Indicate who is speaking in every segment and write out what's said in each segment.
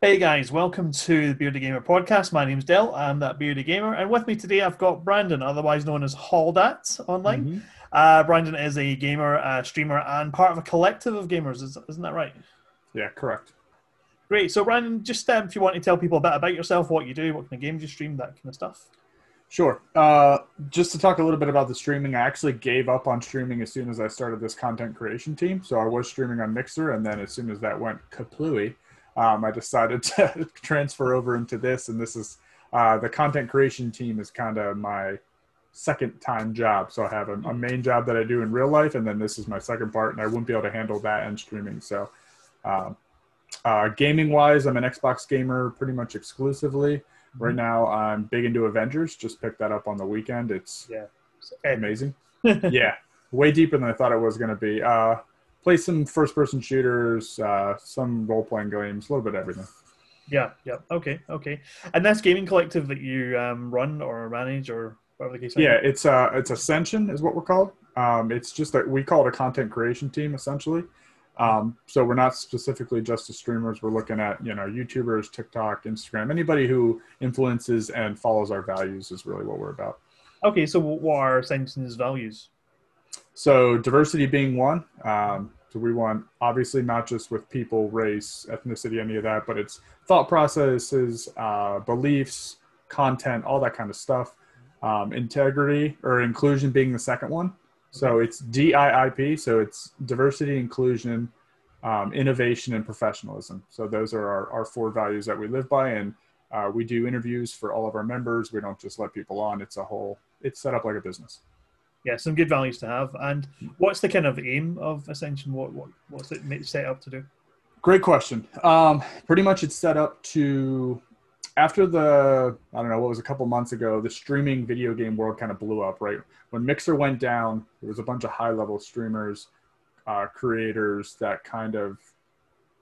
Speaker 1: Hey guys, welcome to the Bearded Gamer podcast. My name's Dell. I'm that Bearded Gamer, and with me today I've got Brandon, otherwise known as Haldat online.
Speaker 2: Mm-hmm.
Speaker 1: Uh, Brandon is a gamer, uh, streamer, and part of a collective of gamers. Is, isn't that right?
Speaker 2: Yeah, correct.
Speaker 1: Great. So, Brandon, just um, if you want to tell people a bit about yourself, what you do, what kind of games you stream, that kind of stuff.
Speaker 2: Sure. Uh, just to talk a little bit about the streaming, I actually gave up on streaming as soon as I started this content creation team. So I was streaming on Mixer, and then as soon as that went kaplooey, um, I decided to transfer over into this. And this is uh, the content creation team is kind of my second time job. So I have a, a, main job that I do in real life, and then this is my second part, and I wouldn't be able to handle that and streaming. So, uh, uh, gaming wise, I'm an Xbox gamer pretty much exclusively. Right now, I'm big into Avengers. Just picked that up on the weekend. It's
Speaker 1: yeah,
Speaker 2: amazing. yeah, way deeper than I thought it was going to be. Uh, play some first-person shooters, uh, some role-playing games, a little bit of everything.
Speaker 1: Yeah, yeah, okay, okay. And that's gaming collective that you um, run or manage or whatever the case.
Speaker 2: Yeah, it's uh, it's Ascension is what we're called. Um, it's just that we call it a content creation team essentially. Um, so we're not specifically just the streamers. We're looking at you know YouTubers, TikTok, Instagram, anybody who influences and follows our values is really what we're about.
Speaker 1: Okay, so what are Ascension's values?
Speaker 2: So diversity being one. Um, so we want obviously not just with people, race, ethnicity, any of that, but it's thought processes, uh, beliefs, content, all that kind of stuff. Um, integrity or inclusion being the second one. So it's DIIP, so it's diversity, inclusion, um, innovation, and professionalism. So those are our, our four values that we live by, and uh, we do interviews for all of our members. We don't just let people on; it's a whole, it's set up like a business.
Speaker 1: Yeah, some good values to have. And what's the kind of aim of Ascension? What, what what's it set up to do?
Speaker 2: Great question. Um, pretty much, it's set up to after the I don't know what was a couple months ago, the streaming video game world kind of blew up. Right when Mixer went down, there was a bunch of high level streamers, uh, creators that kind of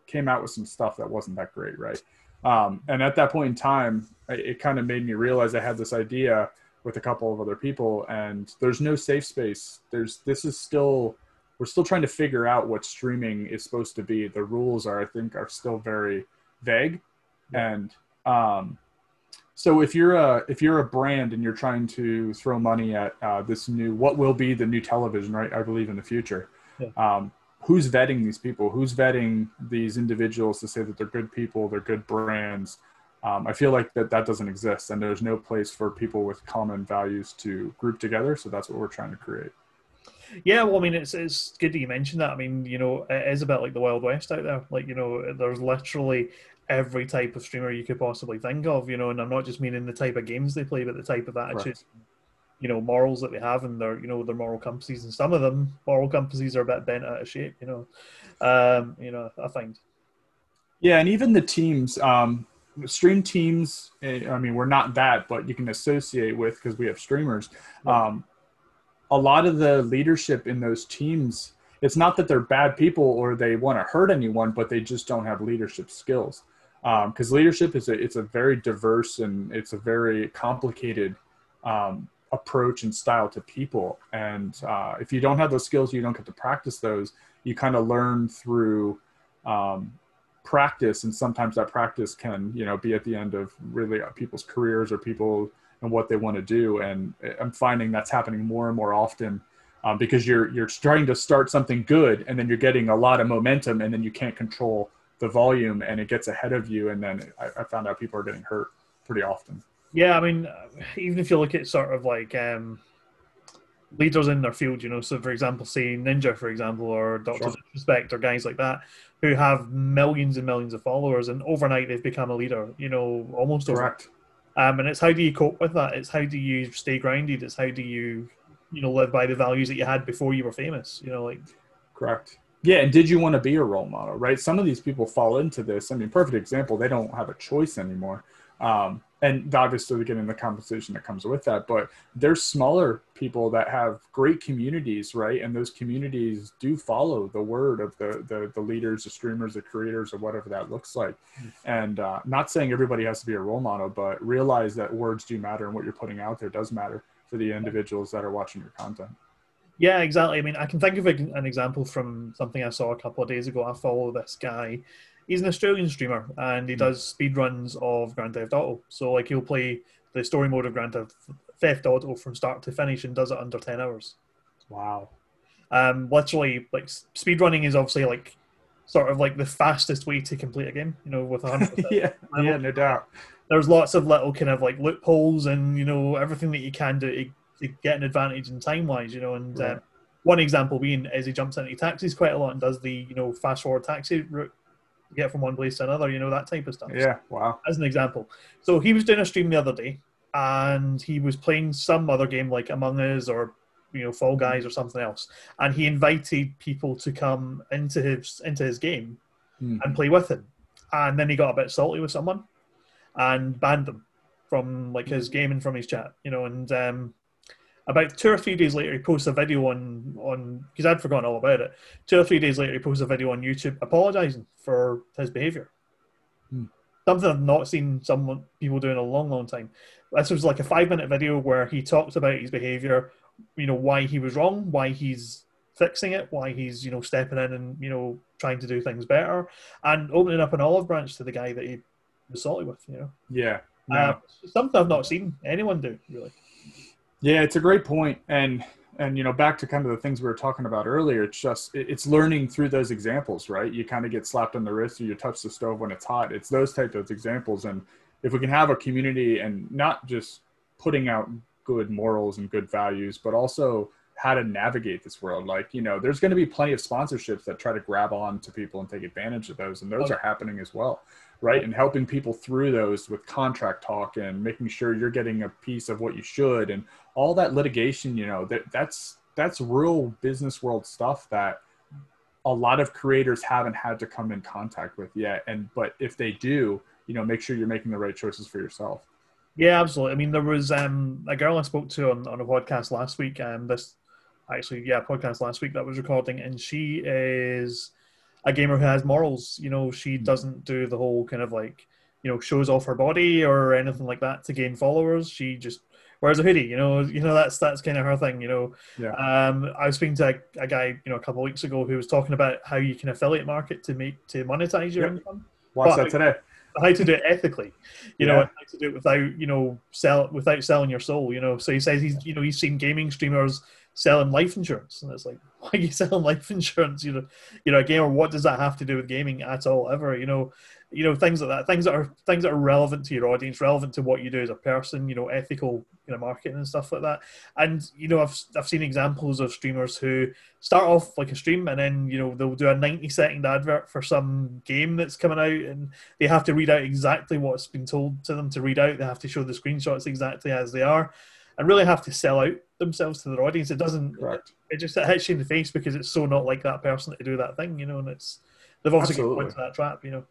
Speaker 2: came out with some stuff that wasn't that great, right? Um, and at that point in time, it, it kind of made me realize I had this idea with a couple of other people, and there's no safe space. There's this is still we're still trying to figure out what streaming is supposed to be. The rules are, I think, are still very vague, and um, so if you're a if you're a brand and you're trying to throw money at uh, this new what will be the new television, right? I believe in the future. Yeah. Um, who's vetting these people? Who's vetting these individuals to say that they're good people, they're good brands? Um, I feel like that that doesn't exist, and there's no place for people with common values to group together. So that's what we're trying to create.
Speaker 1: Yeah, well, I mean, it's it's good that you mentioned that. I mean, you know, it is a bit like the Wild West out there. Like, you know, there's literally every type of streamer you could possibly think of, you know, and I'm not just meaning the type of games they play, but the type of attitude, you know, morals that they have and their, you know, their moral compasses. And some of them moral compasses are a bit bent out of shape, you know. Um, you know, I find.
Speaker 2: Yeah, and even the teams, um, stream teams. Eh, I mean, we're not that, but you can associate with because we have streamers. Um, a lot of the leadership in those teams, it's not that they're bad people or they want to hurt anyone, but they just don't have leadership skills because um, leadership is a it's a very diverse and it's a very complicated um, approach and style to people and uh, if you don't have those skills you don't get to practice those you kind of learn through um, practice and sometimes that practice can you know be at the end of really people's careers or people and what they want to do. And i'm finding that's happening more and more often um, because you're you're trying to start something good and then you're getting a lot of momentum and then you can't control the volume and it gets ahead of you and then I, I, found out people are getting hurt pretty often.
Speaker 1: Yeah i mean even if you look at sort of like um, leaders in their field you know so for example say ninja for example or dr sure. disrespect or guys like that who have millions and millions of followers and overnight they've become a leader you know almost correct um, and it's how do you cope with that it's how do you stay grounded it's how do you you know live by the values that you had before you were famous you know like
Speaker 2: correct yeah, and did you want to be a role model, right? Some of these people fall into this. I mean, perfect example, they don't have a choice anymore. Um, and obviously, we get in the compensation that comes with that. But there's smaller people that have great communities, right? And those communities do follow the word of the the, the leaders, the streamers, the creators, or whatever that looks like. And uh, not saying everybody has to be a role model, but realize that words do matter, and what you're putting out there does matter for the individuals that are watching your content.
Speaker 1: Yeah, exactly. I mean, I can think of an example from something I saw a couple of days ago. I follow this guy. He's an Australian streamer and he
Speaker 2: Hmm.
Speaker 1: does speed runs of Grand Theft Auto. So like he'll play the story mode of Grand Theft, Theft Auto from start to finish and does it under ten hours.
Speaker 2: Wow.
Speaker 1: Um, literally, like speed running is obviously like sort of like the fastest way to complete a game. You know, with a hundred
Speaker 2: yeah, yeah, no doubt.
Speaker 1: There's lots of little kind of like loopholes and you know everything that you can do to, to get an advantage in time wise. You know, and
Speaker 2: Right.
Speaker 1: um, one example being is he jumps into taxis quite a lot and does the you know fast forward taxi route get from one place to another. You know that type of stuff.
Speaker 2: Yeah, wow.
Speaker 1: as an example. So he was doing a stream the other day, and he was playing some other game like Among Us or you know Fall Guys or something else, and he invited people to come into his into his game
Speaker 2: Hmm.
Speaker 1: and play with him, and then he got a bit salty with someone and banned them from like his game and from his chat, you know, and um, about two or three days later, he posts a video on on because I'd forgotten all about it. Two or three days later, he posts a video on YouTube apologizing for his behavior.
Speaker 2: Hmm.
Speaker 1: Something I've not seen someone people do in a long, long time. This was like a five minute video where he talked about his behavior, you know, why he was wrong, why he's fixing it, why he's you know stepping in and you know trying to do things better, and opening up an olive branch to the guy that he was salty with. You know,
Speaker 2: Yeah. No.
Speaker 1: uh, something I've not seen anyone do really.
Speaker 2: Yeah, it's a great point, and and you know back to kind of the things we were talking about earlier. It's just it's learning through those examples, right? You kind of get slapped on the wrist, or you touch the stove when it's hot. It's those type of examples, and if we can have a community and not just putting out good morals and good values, but also how to navigate this world. Like you know, there's going to be plenty of sponsorships that try to grab on to people and take advantage of those, and those oh, are happening as well right and helping people through those with contract talk and making sure you're getting a piece of what you should and all that litigation you know that that's that's real business world stuff that a lot of creators haven't had to come in contact with yet and but if they do you know make sure you're making the right choices for yourself
Speaker 1: Yeah, absolutely. I mean, there was um, a girl I spoke to on, on a podcast last week. Um, this actually, yeah, podcast last week that was recording, and she is a gamer who has morals. You know, she doesn't do the whole kind of like, you know, shows off her body or anything like that to gain followers. She just wears a hoodie. You know, you know that's that's kind of her thing. You know,
Speaker 2: yeah
Speaker 1: um, I was speaking to a, a guy, you know, a couple of weeks ago who was talking about how you can affiliate market to make to monetize your
Speaker 2: Yep.
Speaker 1: income
Speaker 2: watch that today
Speaker 1: how to do it ethically, you know,
Speaker 2: Yeah.
Speaker 1: and how to do it without, you know, sell without selling your soul, you know. So he says he's, you know, he's seen gaming streamers selling life insurance, and it's like, why are you selling life insurance? You know, you know, a gamer, what does that have to do with gaming at all, ever? You know, you know, things like that, things that are things that are relevant to your audience, relevant to what you do as a person, you know, ethical, you know, marketing and stuff like that. And you know, I've I've seen examples of streamers who start off like a stream and then you know they'll do a 90 second advert for some game that's coming out and they have to read out exactly what's been told to them to read out they have to show the screenshots exactly as they are and really have to sell out themselves to their audience it doesn't
Speaker 2: correct
Speaker 1: it just it hits you in the face because it's so not like that person to do that thing you know and it's they've obviously got
Speaker 2: Absolutely.
Speaker 1: into that trap you know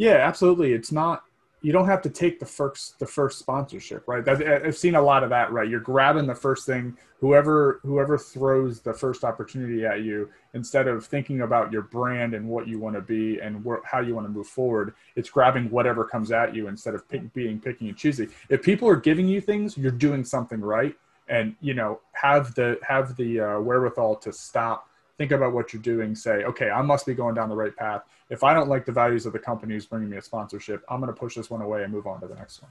Speaker 2: Yeah, absolutely. It's not. You don't have to take the first the first sponsorship, right? I've seen a lot of that, right? You're grabbing the first thing, whoever whoever throws the first opportunity at you, instead of thinking about your brand and what you want to be and where, how you want to move forward. It's grabbing whatever comes at you instead of pick, being picky and choosy. If people are giving you things, you're doing something right, and you know have the have the uh, wherewithal to stop think about what you're doing say okay i must be going down the right path. If i don't like the values of the company who's bringing me a sponsorship i'm going to push this one away and move on to the next one.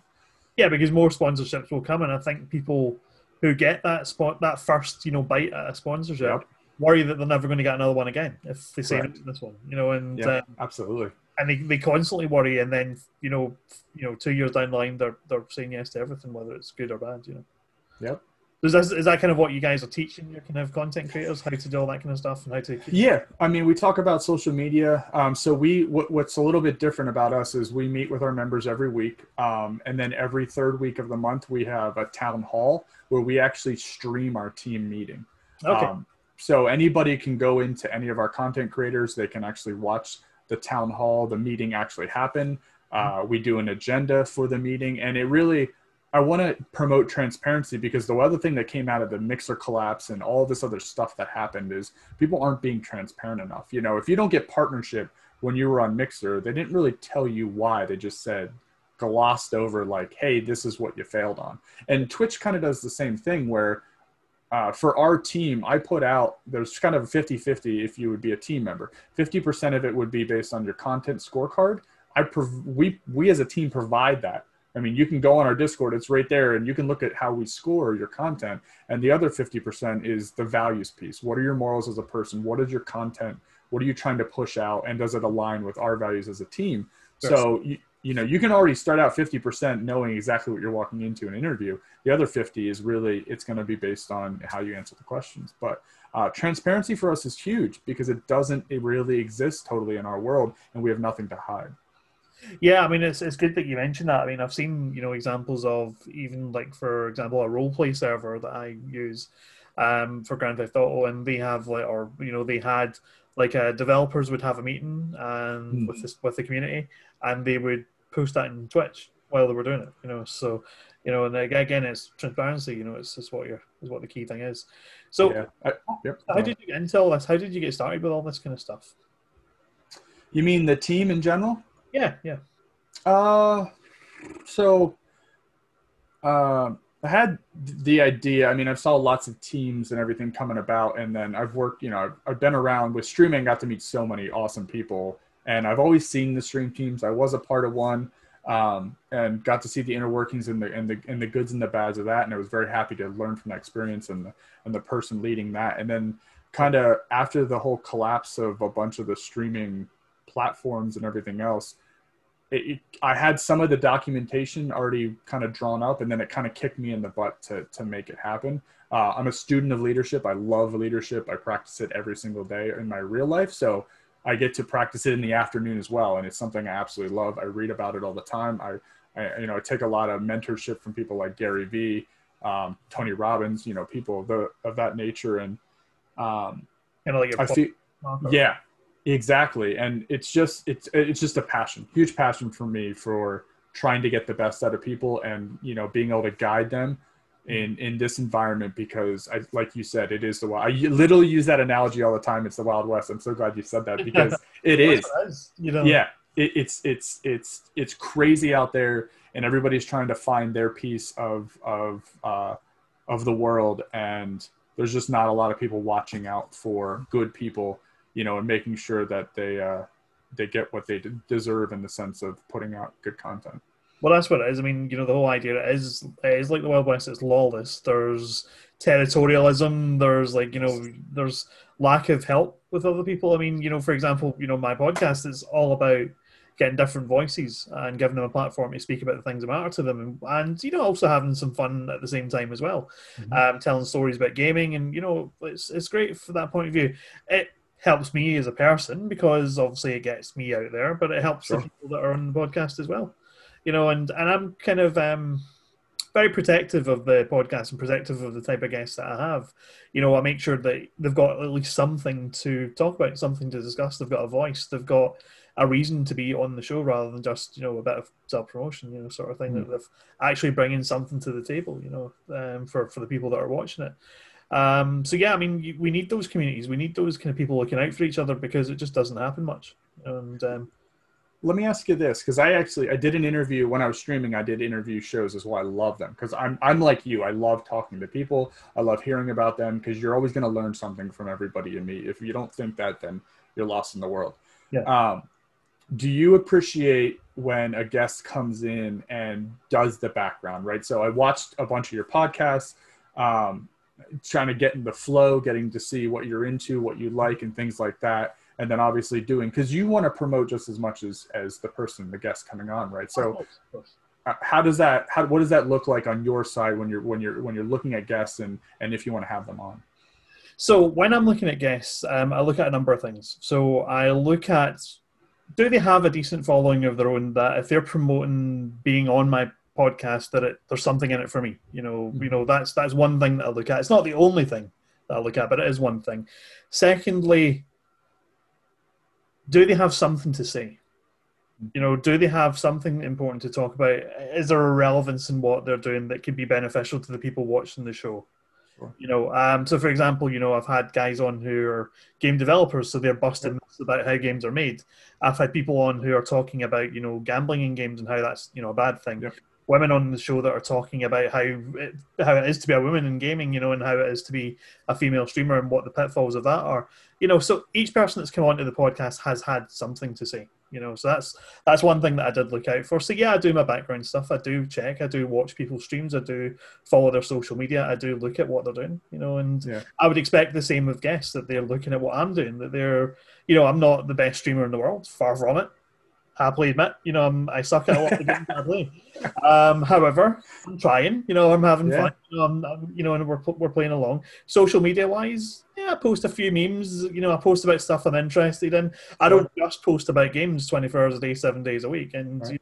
Speaker 1: Yeah because more sponsorships will come and i think people who get that spot that first you know bite at a sponsorship
Speaker 2: Yep.
Speaker 1: worry that they're never going to get another one again if they say this one you know and
Speaker 2: yeah
Speaker 1: uh,
Speaker 2: absolutely.
Speaker 1: and they, they constantly worry and then you know you know two years down the line they're they're saying yes to everything whether it's good or bad you know.
Speaker 2: Yep.
Speaker 1: Is that, is that kind of what you guys are teaching your kind of content creators how to do all that kind of stuff and how to
Speaker 2: yeah i mean we talk about social media um, so we what, what's a little bit different about us is we meet with our members every week um, and then every third week of the month we have a town hall where we actually stream our team meeting
Speaker 1: okay
Speaker 2: Um, so anybody can go into any of our content creators. They can actually watch the town hall, the meeting actually happen. Uh, we do an agenda for the meeting, and it really, I want to promote transparency because the other thing that came out of the mixer collapse and all this other stuff that happened is people aren't being transparent enough. You know, if you don't get partnership when you were on Mixer, they didn't really tell you why. They just said glossed over like, "Hey, this is what you failed on." And Twitch kind of does the same thing where uh, for our team, I put out there's kind of a 50 50 if you would be a team member. 50% of it would be based on your content scorecard. I prov- we we as a team provide that. I mean, you can go on our Discord; it's right there, and you can look at how we score your content. And the other 50% is the values piece. What are your morals as a person? What is your content? What are you trying to push out? And does it align with our values as a team? Yes. So you, you know you can already start out 50% knowing exactly what you're walking into an interview the other 50 is really it's going to be based on how you answer the questions but uh, transparency for us is huge because it doesn't it really exist totally in our world and we have nothing to hide
Speaker 1: yeah i mean it's, it's good that you mentioned that i mean i've seen you know examples of even like for example a role play server that i use um, for grand theft auto and they have like or you know they had like uh, developers would have a meeting and mm. with this with the community and they would post that in Twitch while they were doing it. You know, so you know, and again, it's transparency. You know, it's just what your is what the key thing is. So, yeah. I, yep. how did you get into all this? How did you get started with all this kind of stuff?
Speaker 2: You mean the team in general?
Speaker 1: Yeah, yeah.
Speaker 2: Uh, so, uh, I had the idea. I mean, I saw lots of teams and everything coming about, and then I've worked. You know, I've, I've been around with streaming. Got to meet so many awesome people and I've always seen the stream teams. I was a part of one, um, and got to see the inner workings and the and the and the goods and the bads of that. And I was very happy to learn from that experience and the and the person leading that. And then kind of after the whole collapse of a bunch of the streaming platforms and everything else. It, it, I had some of the documentation already kind of drawn up, and then it kind of kicked me in the butt to, to make it happen. Uh, I'm a student of leadership. I love leadership. I practice it every single day in my real life. So I get to practice it in the afternoon as well, and it's something I absolutely love. I read about it all the time. I, I you know, I take a lot of mentorship from people like Gary Vee, um, Tony Robbins, you know, people of, the, of that nature, and um,
Speaker 1: and like
Speaker 2: I feel, yeah, exactly. And it's just it's it's just a passion, huge passion for me for trying to get the best out of people, and you know, being able to guide them in in this environment because I like you said it is the wild. I literally use that analogy all the time. It's the Wild West. I'm so glad you said that because it is. You know. Yeah, it, it's it's it's it's crazy out there, and everybody's trying to find their piece of of uh, of the world, and there's just not a lot of people watching out for good people, you know, and making sure that they uh, they get what they deserve in the sense of putting out good content.
Speaker 1: Well, that's what it is. I mean, you know, the whole idea is is like the Wild West. It's lawless. There's territorialism. There's like you know, there's lack of help with other people. I mean, you know, for example, you know, my podcast is all about getting different voices and giving them a platform to speak about the things that matter to them, and, and you know, also having some fun at the same time as well, mm-hmm. um, telling stories about gaming, and you know, it's it's great for that point of view. It helps me as a person because obviously it gets me out there, but it helps sure. the people that are on the podcast as well you know, and and I'm kind of um, very protective of the podcast and protective of the type of guests that I have. You know, I make sure that they've got at least something to talk about, something to discuss. They've got a voice. They've got a reason to be on the show rather than just you know a bit of self promotion, you know, sort of thing. Mm. That they've actually bringing something to the table, you know, um, for for the people that are watching it. Um, so yeah, I mean, we need those communities. We need those kind of people looking out for each other because it just doesn't happen much. And um,
Speaker 2: let me ask you this because i actually i did an interview when i was streaming i did interview shows as well i love them because i'm i'm like you i love talking to people i love hearing about them because you're always going to learn something from everybody you meet if you don't think that then you're lost in the world
Speaker 1: yeah.
Speaker 2: um, do you appreciate when a guest comes in and does the background right so i watched a bunch of your podcasts um, trying to get in the flow getting to see what you're into what you like and things like that. And then obviously doing because you want to promote just as much as as the person the guest coming on right? So of course, of course. Uh, how does that how what does that look like on your side when you're when you're when you're looking at guests and and if you want to have them on?
Speaker 1: So when i'm looking at guests um, i look at a number of things. So i look at do they have a decent following of their own that if they're promoting being on my podcast that it, there's something in it for me you know mm-hmm. you know that's that's one thing that i look at it's not the only thing that i look at but it is one thing secondly do they have something to say? You know, do they have something important to talk about? Is there a relevance in what they're doing that could be beneficial to the people watching the show? Sure. You know, um, so for example, you know, I've had guys on who are game developers, so they're busting yeah. about how games are made. I've had people on who are talking about, you know, gambling in games and how that's, you know, a bad thing. Yeah. Women on the show that are talking about how it, how it is to be a woman in gaming, you know, and how it is to be a female streamer and what the pitfalls of that are. You know, so each person that's come onto the podcast has had something to say. You know, so that's that's one thing that I did look out for. So yeah, I do my background stuff. I do check. I do watch people's streams. I do follow their social media. I do look at what they're doing. You know, and
Speaker 2: Yeah.
Speaker 1: I would expect the same of guests that they're looking at what I'm doing. That they're, you know, I'm not the best streamer in the world. Far from it. Happily admit, you know, I'm, I suck at a lot of the games I play. Um, however, I'm trying. You know, I'm having
Speaker 2: Yeah.
Speaker 1: fun. You know, I'm, I'm- you know, and we're we're playing along. Social media wise, yeah, I post a few memes. You know, I post about stuff I'm interested in. I don't just post about games 24 hours a day, seven days a week. And
Speaker 2: Right.
Speaker 1: you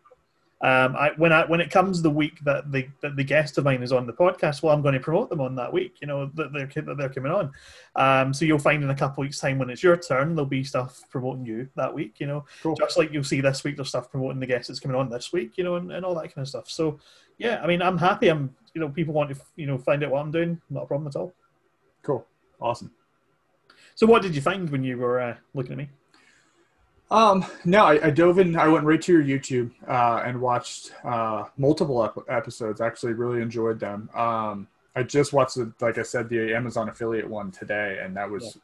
Speaker 1: um, I, when I when it comes the week that the that the guest of mine is on the podcast, well, I'm going to promote them on that week. You know that they're that they're coming on. Um, so you'll find in a couple weeks' time when it's your turn, there'll be stuff promoting you that week. You know,
Speaker 2: Cool.
Speaker 1: just like you'll see this week, there's stuff promoting the guest that's coming on this week. You know, and, and all that kind of stuff. So yeah, I mean, I'm happy. I'm you know, people want to you know find out what I'm doing. Not a problem at all.
Speaker 2: Cool. Awesome.
Speaker 1: So what did you find when you were uh, looking at me?
Speaker 2: Um, no, I, I dove in. I went right to your YouTube uh, and watched uh, multiple ep- episodes. Actually, really enjoyed them. Um, I just watched, the, like I said, the Amazon affiliate one today, and that was
Speaker 1: Yeah.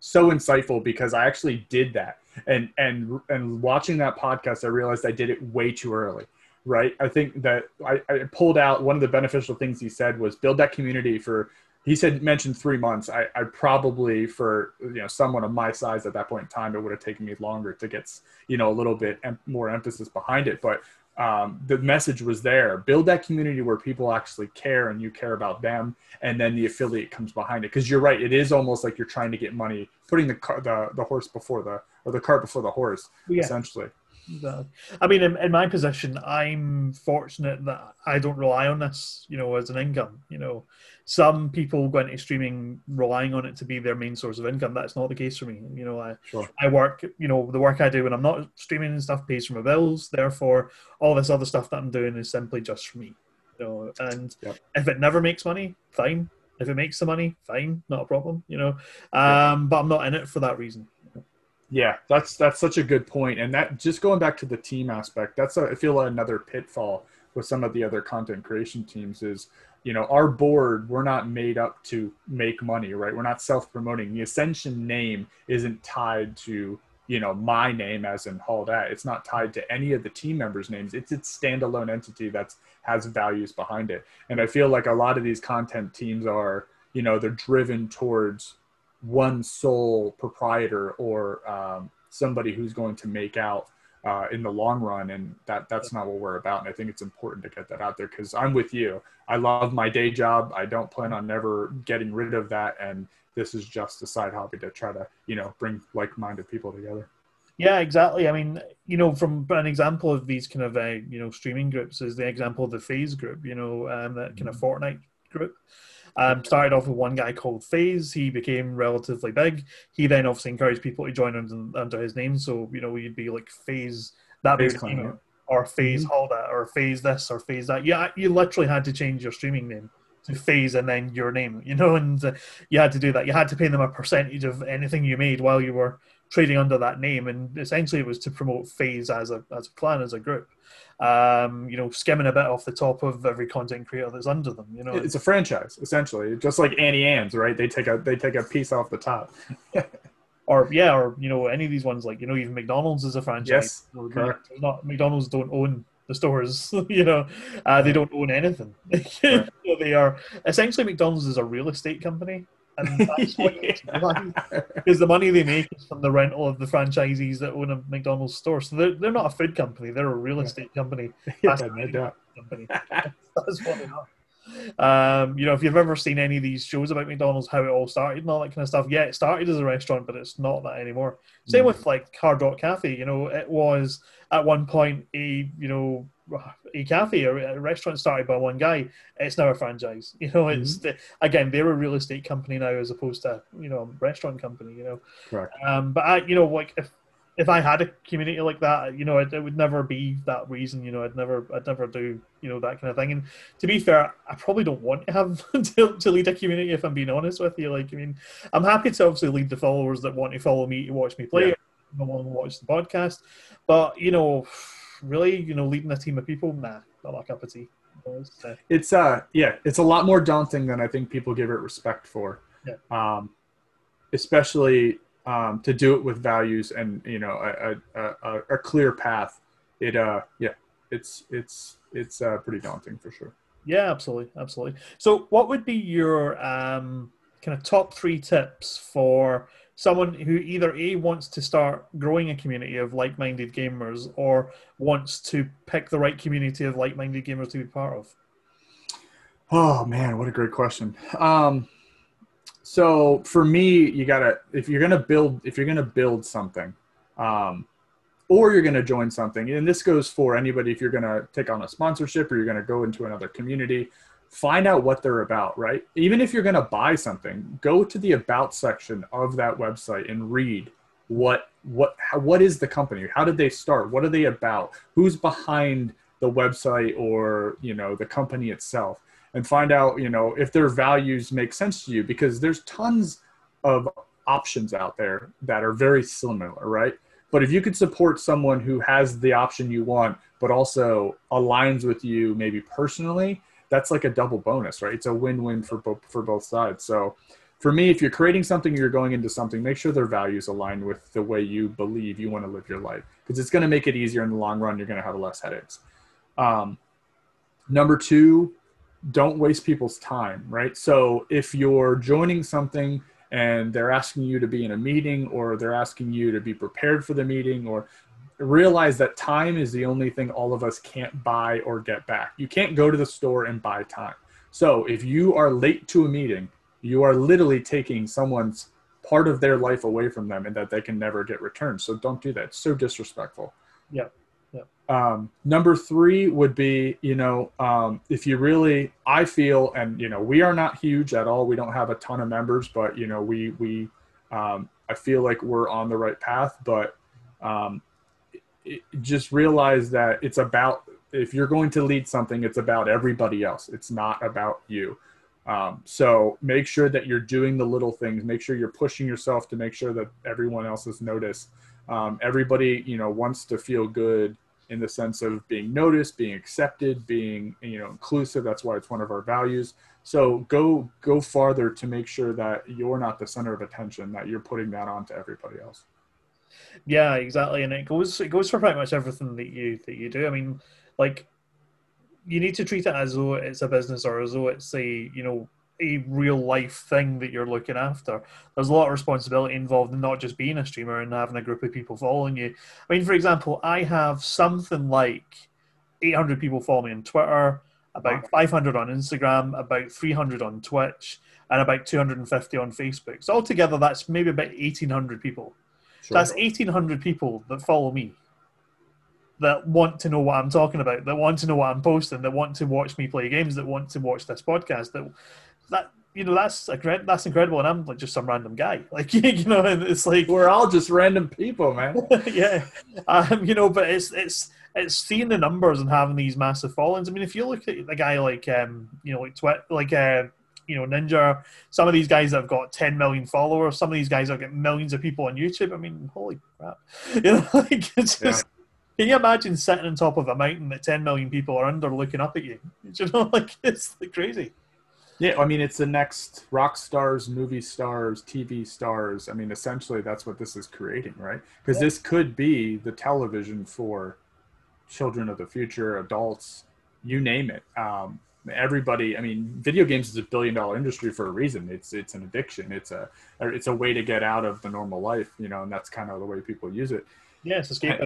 Speaker 2: so insightful because I actually did that. And and and watching that podcast, I realized I did it way too early. Right? I think that I, I pulled out one of the beneficial things he said was build that community for he said mentioned three months. I, I probably for you know someone of my size at that point in time, it would have taken me longer to get you know a little bit em- more emphasis behind it. But um, the message was there: build that community where people actually care and you care about them, and then the affiliate comes behind it. Because you're right, it is almost like you're trying to get money, putting the car, the the horse before the or the cart before the horse,
Speaker 1: Yeah.
Speaker 2: essentially.
Speaker 1: Exactly. I mean, in, in my position, I'm fortunate that I don't rely on this, you know, as an income. You know, some people go into streaming relying on it to be their main source of income. That's not the case for me. You know, I,
Speaker 2: Sure.
Speaker 1: I work, you know, the work I do when I'm not streaming and stuff pays for my bills. Therefore, all this other stuff that I'm doing is simply just for me. You know, and
Speaker 2: Yep.
Speaker 1: if it never makes money, fine. If it makes the money, fine, not a problem. You know, um, but I'm not in it for that reason.
Speaker 2: Yeah, that's that's such a good point, and that just going back to the team aspect, that's a, I feel like another pitfall with some of the other content creation teams is, you know, our board we're not made up to make money, right? We're not self promoting. The Ascension name isn't tied to you know my name as in all that. It's not tied to any of the team members' names. It's its standalone entity that's has values behind it, and I feel like a lot of these content teams are, you know, they're driven towards one sole proprietor or um, somebody who's going to make out uh, in the long run and that that's not what we're about and i think it's important to get that out there because i'm with you i love my day job i don't plan on never getting rid of that and this is just a side hobby to try to you know bring like-minded people together
Speaker 1: Yeah, exactly. I mean, you know, from an example of these kind of uh, you know streaming groups is the example of the FaZe group. You know, um, that kind of Fortnite group. Um, started off with one guy called FaZe. He became relatively big. He then obviously encouraged people to join under, under his name. So you know, you'd be like FaZe that
Speaker 2: FaZe
Speaker 1: big
Speaker 2: Clan,
Speaker 1: name, or FaZe all that, or FaZe this, or FaZe that. Yeah, you literally had to change your streaming name to FaZe and then your name. You know, and uh, you had to do that. You had to pay them a percentage of anything you made while you were trading under that name, and essentially it was to promote Phase as a as a clan as a group. Um, you know, skimming a bit off the top of every content creator that's under them. You know,
Speaker 2: it's a franchise essentially just like Auntie Anne's right they take a they take a piece off the top
Speaker 1: or yeah, or you know, any of these ones like you know, even McDonald's is a franchise.
Speaker 2: Yes,
Speaker 1: You know,
Speaker 2: correct.
Speaker 1: Not McDonald's don't own the stores. you know, uh, they don't own anything.
Speaker 2: Right.
Speaker 1: so they are essentially McDonald's is a real estate company. And that's what because the money they make is from the rental of the franchisees that own a McDonald's store. So they're, they're not a food company; they're a real estate company.
Speaker 2: yeah, no doubt.
Speaker 1: company. That's what they are. Um, you know, if you've ever seen any of these shows about McDonald's, how it all started and all that kind of stuff, yeah, it started as a restaurant, but it's not that anymore. Same
Speaker 2: Mm.
Speaker 1: with like Hard Rock Cafe. You know, it was at one point a you know cafe or a restaurant started by one guy. It's now a franchise. You know, it's the, again they're a real estate company now as opposed to you know a restaurant company. You know,
Speaker 2: correct
Speaker 1: um, but I, you know, like if if I had a community like that, you know, it, it would never be that reason. You know, I'd never, I'd never do, you know, that kind of thing. And to be fair, I probably don't want to have to, to lead a community. If I'm being honest with you, like, I mean, I'm happy to obviously lead the followers that want to follow me to watch me play,
Speaker 2: Yeah.
Speaker 1: no one watch the podcast. But you know, really, you know, leading a team of people, nah, got my cup of tea.
Speaker 2: It's uh yeah, it's a lot more daunting than I think people give it respect for.
Speaker 1: Yeah.
Speaker 2: Um, especially um, to do it with values and you know a, a, a, a clear path. It uh yeah, it's it's it's uh, pretty daunting for sure.
Speaker 1: Yeah, absolutely, absolutely. So, what would be your um, kind of top three tips for someone who either a wants to start growing a community of like-minded gamers or wants to pick the right community of like-minded gamers to be part of?
Speaker 2: Oh man, what a great question. Um, so for me, you gotta if you're gonna build if you're gonna build something, um, or you're gonna join something, and this goes for anybody if you're gonna take on a sponsorship or you're gonna go into another community find out what they're about, right? Even if you're going to buy something, go to the about section of that website and read what what how, what is the company? How did they start? What are they about? Who's behind the website or, you know, the company itself? And find out, you know, if their values make sense to you because there's tons of options out there that are very similar, right? But if you could support someone who has the option you want, but also aligns with you maybe personally, that's like a double bonus, right? It's a win-win for both for both sides. So for me, if you're creating something, you're going into something, make sure their values align with the way you believe you want to live your life, because it's going to make it easier in the long run. You're going to have less headaches. Um, number two, don't waste people's time, right? So if you're joining something and they're asking you to be in a meeting or they're asking you to be prepared for the meeting or realize that time is the only thing all of us can't buy or get back. You can't go to the store and buy time. So if you are late to a meeting, you are literally taking someone's part of their life away from them and that they can never get returned. So don't do that. It's so disrespectful.
Speaker 1: Yeah. Yeah.
Speaker 2: Um, number three would be, you know, um, if you really, I feel, and you know, we are not huge at all. We don't have a ton of members, but you know, we we, um, I feel like we're on the right path. But um, just realize that it's about if you're going to lead something it's about everybody else. It's not about you. Um, so make sure that you're doing the little things. Make sure you're pushing yourself to make sure that everyone else is noticed. Um, everybody you know wants to feel good in the sense of being noticed being accepted being you know inclusive. That's why it's one of our values. So go go farther to make sure that you're not the center of attention that you're putting that on to everybody else
Speaker 1: yeah, exactly, and it goes it goes for pretty much everything that you that you do. I mean, like you need to treat it as though it's a business or as though it's a you know a real life thing that you're looking after. There's a lot of responsibility involved in not just being a streamer and having a group of people following you. I mean, for example, I have something like 800 people follow me on Twitter, about 500 on Instagram, about 300 on Twitch, and about 250 on Facebook. So altogether, that's maybe about 1,800 people. Sure. That's 1,800 people that follow me that want to know what I'm talking about, that want to know what I'm posting, that want to watch me play games, that want to watch this podcast. That that you know that's a that's incredible, and I'm like just some random guy. Like you know, and it's like
Speaker 2: we're all just random people, man.
Speaker 1: yeah, um, you know, but it's it's it's seeing the numbers and having these massive followings. I mean, if you look at a guy like um, you know, like Twit, like uh, you know Ninja, some of these guys have got 10 million followers, some of these guys have got millions of people on YouTube. I mean, holy crap! You know, like it's just. Yeah. Can you imagine sitting on top of a mountain that 10 million people are under looking up at you? You know, like it's like crazy.
Speaker 2: Yeah, I mean, it's the next rock stars, movie stars, TV stars. I mean, essentially, that's what this is creating, right? Because yeah. this could be the television for children of the future, adults, you name it. Um, everybody i mean video games is a billion dollar industry for a reason. It's it's an addiction. It's a it's a way to get out of the normal life you know and that's kind of the way people use it.
Speaker 1: Yes escape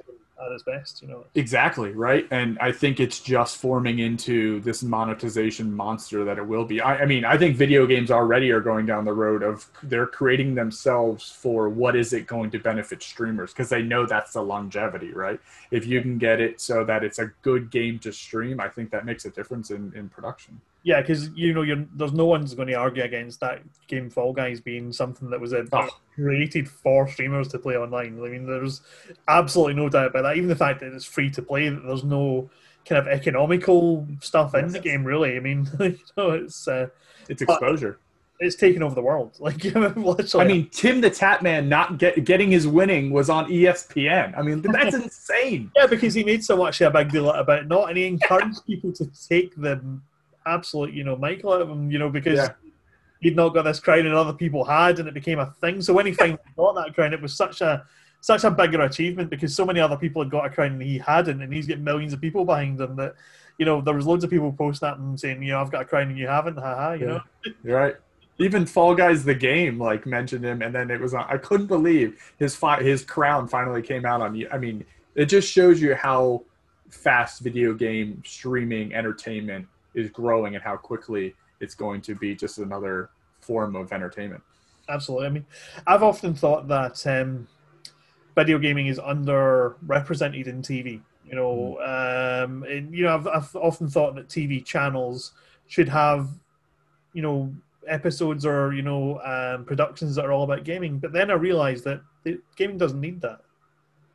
Speaker 1: at its best, you know.
Speaker 2: Exactly right, and I think it's just forming into this monetization monster that it will be. I, I, mean, I think video games already are going down the road of they're creating themselves for what is it going to benefit streamers because they know that's the longevity, right? If you can get it so that it's a good game to stream, I think that makes a difference in in production.
Speaker 1: Yeah, because you know, there's no one's going to argue against that game Fall Guys being something that was a, oh. created for streamers to play online. I mean, there's absolutely no doubt about that. Even the fact that it's free to play, that there's no kind of economical stuff yes. in the game, really. I mean, you know, it's uh,
Speaker 2: it's exposure.
Speaker 1: it's taken over the world. Like, literally.
Speaker 2: I mean, Tim the Tatman not get, getting his winning was on ESPN. I mean, that's insane.
Speaker 1: Yeah, because he made so much a big deal about it not, and he encouraged people to take the absolute, you know, Michael out of him, you know, because
Speaker 2: Yeah.
Speaker 1: he'd not got this crown and other people had, and it became a thing. So when he finally got that crown, it was such a such a bigger achievement because so many other people had got a crown and he hadn't, and he's getting millions of people behind him. That you know, there was loads of people posting at him saying, you know, I've got a crown and you haven't, haha, you
Speaker 2: Yeah.
Speaker 1: know.
Speaker 2: You're right. Even Fall Guys the game like mentioned him, and then it was on. I couldn't believe his fi- his crown finally came out on. You. I mean, it just shows you how fast video game streaming entertainment is growing and how quickly it's going to be just another form of entertainment.
Speaker 1: Absolutely. I mean, I've often thought that um, video gaming is underrepresented in TV. You know, um, and, you know, I've, I've often thought that TV channels should have, you know, episodes or you know um, productions that are all about gaming. But then I realized that the, gaming doesn't need that.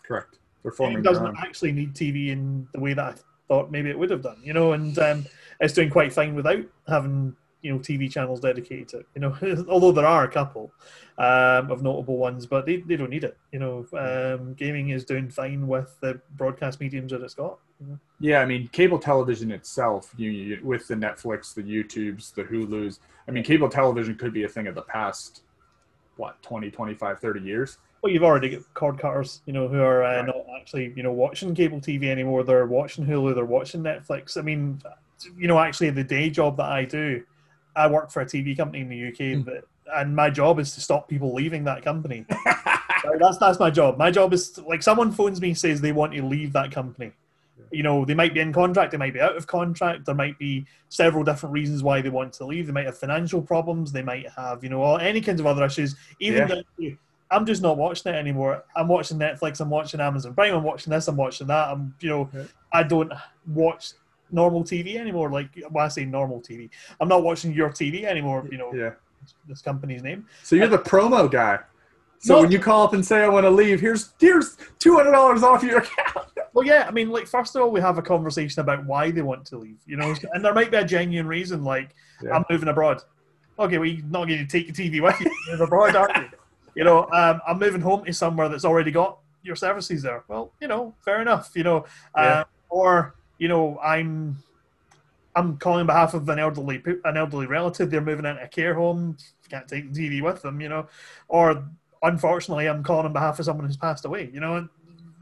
Speaker 2: Correct. They're
Speaker 1: Gaming doesn't actually need TV in the way that I thought maybe it would have done. You know, and um, it's doing quite fine without having you know TV channels dedicated to it. You know, although there are a couple um, of notable ones, but they, they don't need it. You know, um, gaming is doing fine with the broadcast mediums that it's got. You know?
Speaker 2: Yeah, I mean, cable television itself, you, you with the Netflix, the YouTubes, the Hulus. I mean, cable television could be a thing of the past, what, 20, 25, 30 years?
Speaker 1: Well, you've already got cord cutters, you know, who are uh, not actually, you know, watching cable TV anymore. They're watching Hulu, they're watching Netflix. I mean, you know, actually, the day job that I do, I work for a TV company in the UK,
Speaker 2: Hmm.
Speaker 1: that, and my job is to stop people leaving that company. That's that's my job. My job is to, like someone phones me says they want to leave that company. You know, they might be in contract, they might be out of contract. There might be several different reasons why they want to leave. They might have financial problems. They might have, you know, all, any kinds of other issues. Even
Speaker 2: Yeah.
Speaker 1: to, I'm just not watching it anymore. I'm watching Netflix. I'm watching Amazon Prime. I'm watching this. I'm watching that. I'm, you know,
Speaker 2: Yeah.
Speaker 1: I don't watch normal TV anymore. Like when I say normal TV, I'm not watching your TV anymore. You know,
Speaker 2: Yeah.
Speaker 1: this company's name.
Speaker 2: So you're the promo guy. So
Speaker 1: No.
Speaker 2: when you call up and say I want to leave, here's here's two hundred dollars off your account.
Speaker 1: Well, yeah, I mean, like first of all, we have a conversation about why they want to leave, you know, and there might be a genuine reason, like
Speaker 2: Yeah.
Speaker 1: I'm moving abroad. Okay, well, you're not going to take your TV with you. You're abroad, aren't you? You know, um, I'm moving home to somewhere that's already got your services there. Well, you know, fair enough. You know,
Speaker 2: Yeah.
Speaker 1: uh, or you know, I'm I'm calling on behalf of an elderly an elderly relative. They're moving into a care home. Can't take the TV with them. You know, or unfortunately, I'm calling on behalf of someone who's passed away. You know,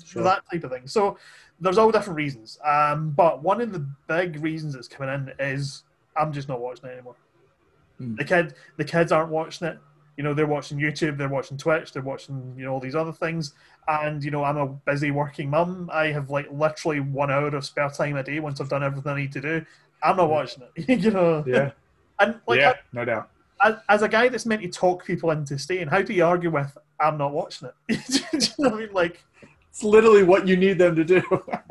Speaker 2: Sure.
Speaker 1: that type of thing. So there's all different reasons. Um, but one of the big reasons that's coming in is I'm just not watching it anymore.
Speaker 2: Hmm.
Speaker 1: The kid, the kids aren't watching it. You know, they're watching YouTube, they're watching Twitch, they're watching you know all these other things. And you know, I'm a busy working mum. I have like literally one hour of spare time a day once I've done everything I need to do. I'm not watching it. you know,
Speaker 2: Yeah,
Speaker 1: and like
Speaker 2: yeah, no doubt.
Speaker 1: as, as a guy that's meant to talk people into staying, how do you argue with I'm not watching it? do you know what I mean? Like.
Speaker 2: It's literally what you need them to do.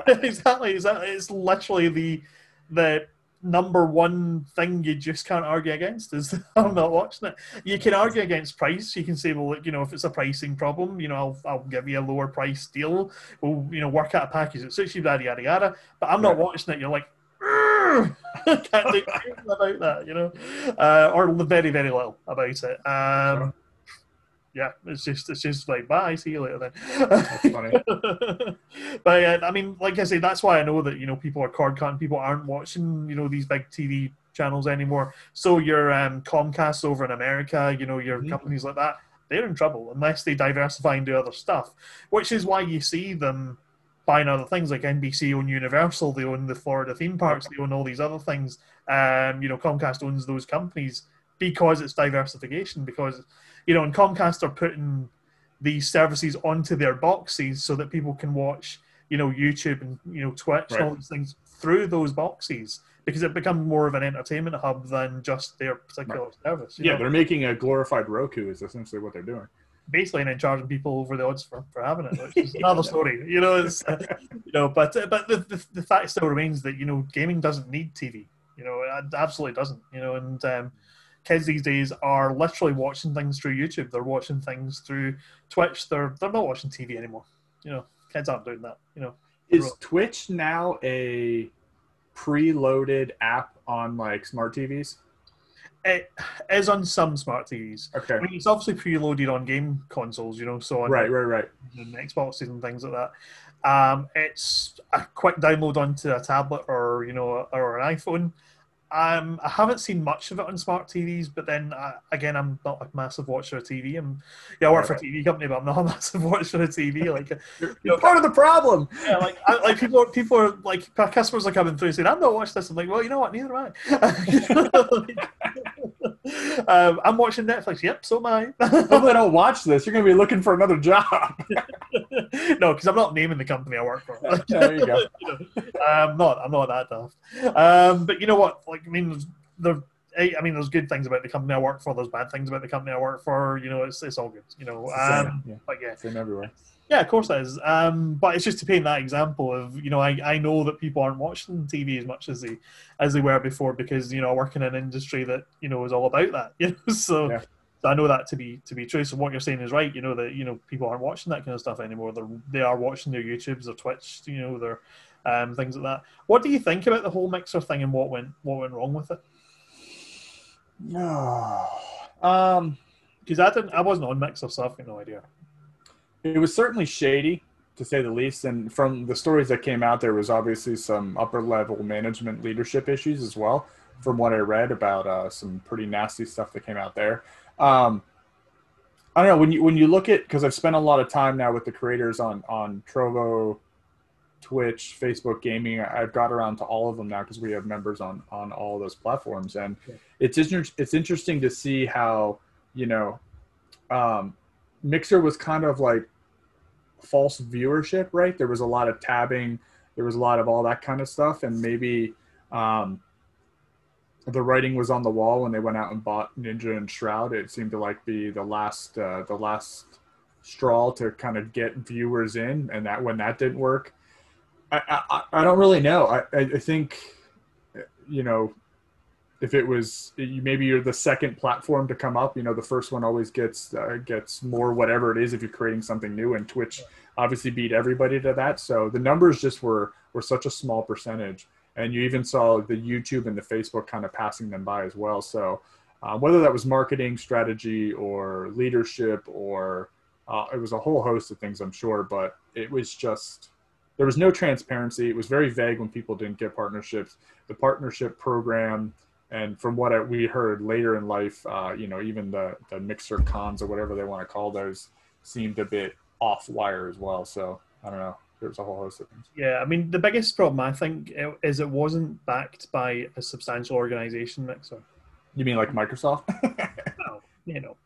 Speaker 1: exactly. Exactly. It's literally the the number one thing you just can't argue against is I'm not watching it. You can argue against price. You can say, well, look, you know, if it's a pricing problem, you know, I'll, I'll give you a lower price deal. We'll, you know, work out a package that suits you, yada yada yada. But I'm not watching it. You're like. Can't do anything about that, you know, uh, or very, very little about it. Um, yeah, it's just, it's just like, bye, see you later then.
Speaker 2: That's funny.
Speaker 1: but uh, I mean, like I say, that's why I know that you know people are cord cutting. People aren't watching you know these big TV channels anymore. So your um, Comcast over in America, you know your
Speaker 2: Mhm.
Speaker 1: companies like that, they're in trouble unless they diversify and do other stuff. Which is why you see them buying other things like NBC own Universal, they own the Florida theme parks, they own all these other things. Um, you know, Comcast owns those companies because it's diversification. Because you know, and Comcast are putting these services onto their boxes so that people can watch, you know, YouTube and you know Twitch and all
Speaker 2: Right.
Speaker 1: these things through those boxes because it becomes more of an entertainment hub than just their particular service. you
Speaker 2: Yeah,
Speaker 1: know?
Speaker 2: they're making a glorified Roku. Is essentially what they're doing.
Speaker 1: basically and then charging people over the odds for, for having it, which is another story. You know, it's, uh, you know, but uh, but the, the the fact still remains that you know gaming doesn't need TV. You know, it absolutely doesn't. You know, and um, kids these days are literally watching things through YouTube. They're watching things through Twitch. They're they're not watching TV anymore. You know, kids aren't doing that. You know,
Speaker 2: Is Twitch now a preloaded app on like smart TVs?
Speaker 1: it is on some smart TVs.
Speaker 2: Okay.
Speaker 1: I mean, it's obviously preloaded on game consoles, you know, so on
Speaker 2: Right, right, right.
Speaker 1: and Xboxes and things like that. Um, it's a quick download onto a tablet or you know or an iPhone. Um, I haven't seen much of it on smart TVs, but then uh, again, I'm not a massive watcher of TV. I'm, yeah, I work for a TV company, but I'm not a massive watcher of TV. Like,
Speaker 2: You're, you're part of the problem.
Speaker 1: yeah, like, I, like people, are, people are like customers are coming through saying, "I'm not watching this." I'm like, well, you know what? Neither am I. um, I'm watching Netflix. Yep, so am I.
Speaker 2: Hopefully, I don't watch this. You're going to be looking for another job.
Speaker 1: no, because I'm not naming the company I work for.
Speaker 2: there you go.
Speaker 1: I'm not. I'm not that daft. Um, but you know what? Like, I mean, there. I mean, there's good things about the company I work for. There's bad things about the company I work for. You know, it's it's all good. You know, um,
Speaker 2: yeah.
Speaker 1: but yeah,
Speaker 2: Same everywhere.
Speaker 1: yeah, of course it is. Um, but it's just to paint that example of you know, I, I know that people aren't watching TV as much as they as they were before because you know I work in an industry that you know is all about that. You know, so.
Speaker 2: Yeah.
Speaker 1: I know that to be to be true. So what you're saying is right. You know that you know people aren't watching that kind of stuff anymore. They're they are watching their YouTubes, their Twitch, you know, their um, things like that. What do you think about the whole mixer thing and what went what went wrong with it?
Speaker 2: No. Um,
Speaker 1: Because I didn't, I wasn't on mixer, so I've got no idea.
Speaker 2: it was certainly shady, to say the least. And from the stories that came out, there was obviously some upper level management leadership issues as well. From what I read about uh, some pretty nasty stuff that came out there. Um, I don't know when you when you look at because I've spent a lot of time now with the creators on on Trovo, Twitch, Facebook Gaming. I've got around to all of them now because we have members on on all those platforms, and
Speaker 1: Yeah.
Speaker 2: it's inter- it's interesting to see how you know um, Mixer was kind of like false viewership, right? There was a lot of tabbing, there was a lot of all that kind of stuff, and maybe um, the writing was on the wall when they went out and bought Ninja and Shroud. It seemed to like be the last uh, the last straw to kind of get viewers in, and that when that didn't work, I I, I don't really know. I I think you know if it was maybe you're the second platform to come up you know the first one always gets uh, gets more whatever it is if you're creating something new and twitch obviously beat everybody to that so the numbers just were were such a small percentage and you even saw the youtube and the facebook kind of passing them by as well so uh, whether that was marketing strategy or leadership or uh, it was a whole host of things i'm sure but it was just there was no transparency it was very vague when people didn't get partnerships the partnership program and from what we heard later in life, uh, you know, even the, the mixer cons or whatever they want to call those seemed a bit off wire as well. So I don't know. There's a whole host of things.
Speaker 1: Yeah, I mean, the biggest problem I think is it wasn't backed by a substantial organization, Mixer.
Speaker 2: You mean like Microsoft?
Speaker 1: No, you know.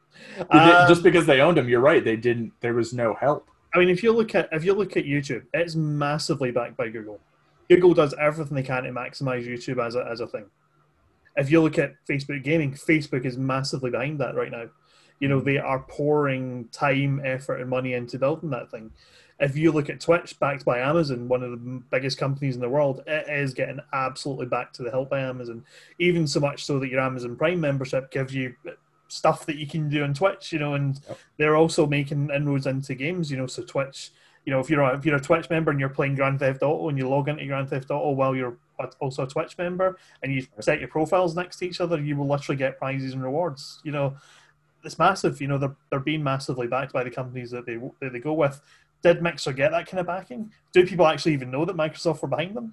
Speaker 1: Um,
Speaker 2: just because they owned them, you're right. They didn't. There was no help.
Speaker 1: I mean, if you look at if you look at YouTube, it's massively backed by Google. Google does everything they can to maximize YouTube as a as a thing. If you look at Facebook gaming, Facebook is massively behind that right now. You know, they are pouring time, effort, and money into building that thing. If you look at Twitch, backed by Amazon, one of the biggest companies in the world, it is getting absolutely back to the help by Amazon. Even so much so that your Amazon Prime membership gives you stuff that you can do on Twitch. You know, and
Speaker 2: Yep.
Speaker 1: they're also making inroads into games. You know, so Twitch you know, if you're a, if you're a Twitch member and you're playing Grand Theft Auto and you log into Grand Theft Auto while you're also a Twitch member and you set your profiles next to each other, you will literally get prizes and rewards. You know, it's massive. You know, they're they're being massively backed by the companies that they that they go with. Did Mixer get that kind of backing? Do people actually even know that Microsoft were behind them?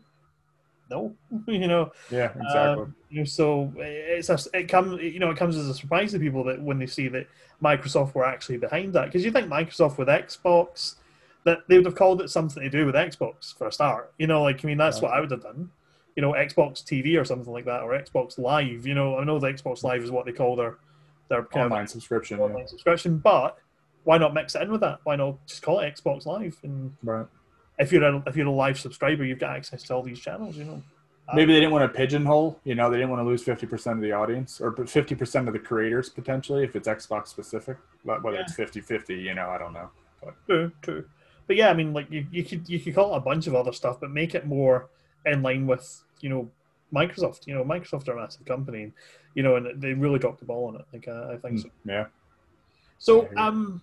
Speaker 1: No, you know.
Speaker 2: Yeah, exactly.
Speaker 1: Um, you know, so it's a, it comes you know it comes as a surprise to people that when they see that Microsoft were actually behind that because you think Microsoft with Xbox that they would have called it something to do with Xbox for a start. You know, like I mean that's
Speaker 2: Yeah.
Speaker 1: what I would have done. You know, Xbox TV or something like that or Xbox Live. You know, I know the Xbox Live is what they call their their kind
Speaker 2: Online
Speaker 1: of
Speaker 2: subscription. Yeah.
Speaker 1: online subscription, but why not mix it in with that? Why not just call it Xbox Live? And
Speaker 2: Right.
Speaker 1: if you're a, if you're a live subscriber, you've got access to all these channels. You know.
Speaker 2: Uh, Maybe they didn't want to pigeonhole. You know, they didn't want to lose fifty percent of the audience or fifty percent of the creators potentially if it's Xbox specific. But whether
Speaker 1: Yeah.
Speaker 2: it's 50-50, you know, I don't know.
Speaker 1: True, true. But yeah, I mean, like you, you could you could call it a bunch of other stuff, but make it more in line with you know Microsoft. You know, Microsoft are a massive company, you know, and they really dropped the ball on it. Like uh, I think so.
Speaker 2: Yeah.
Speaker 1: So, um,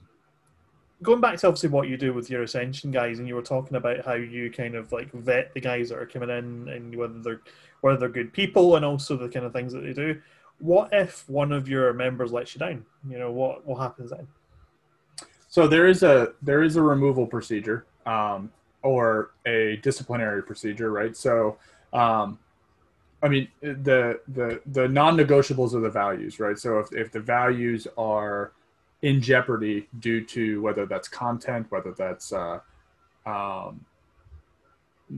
Speaker 1: going back to obviously what you do with your Ascension guys, and you were talking about how you kind of like vet the guys that are coming in and whether they're whether they're good people and also the kind of things that they do. what if one of your members lets you down? You know, what what happens then?
Speaker 2: So there is a there is a removal procedure um, or a disciplinary procedure, right? So, um, I mean, the the the non-negotiables are the values, right? So if if the values are in jeopardy due to whether that's content, whether that's uh, um,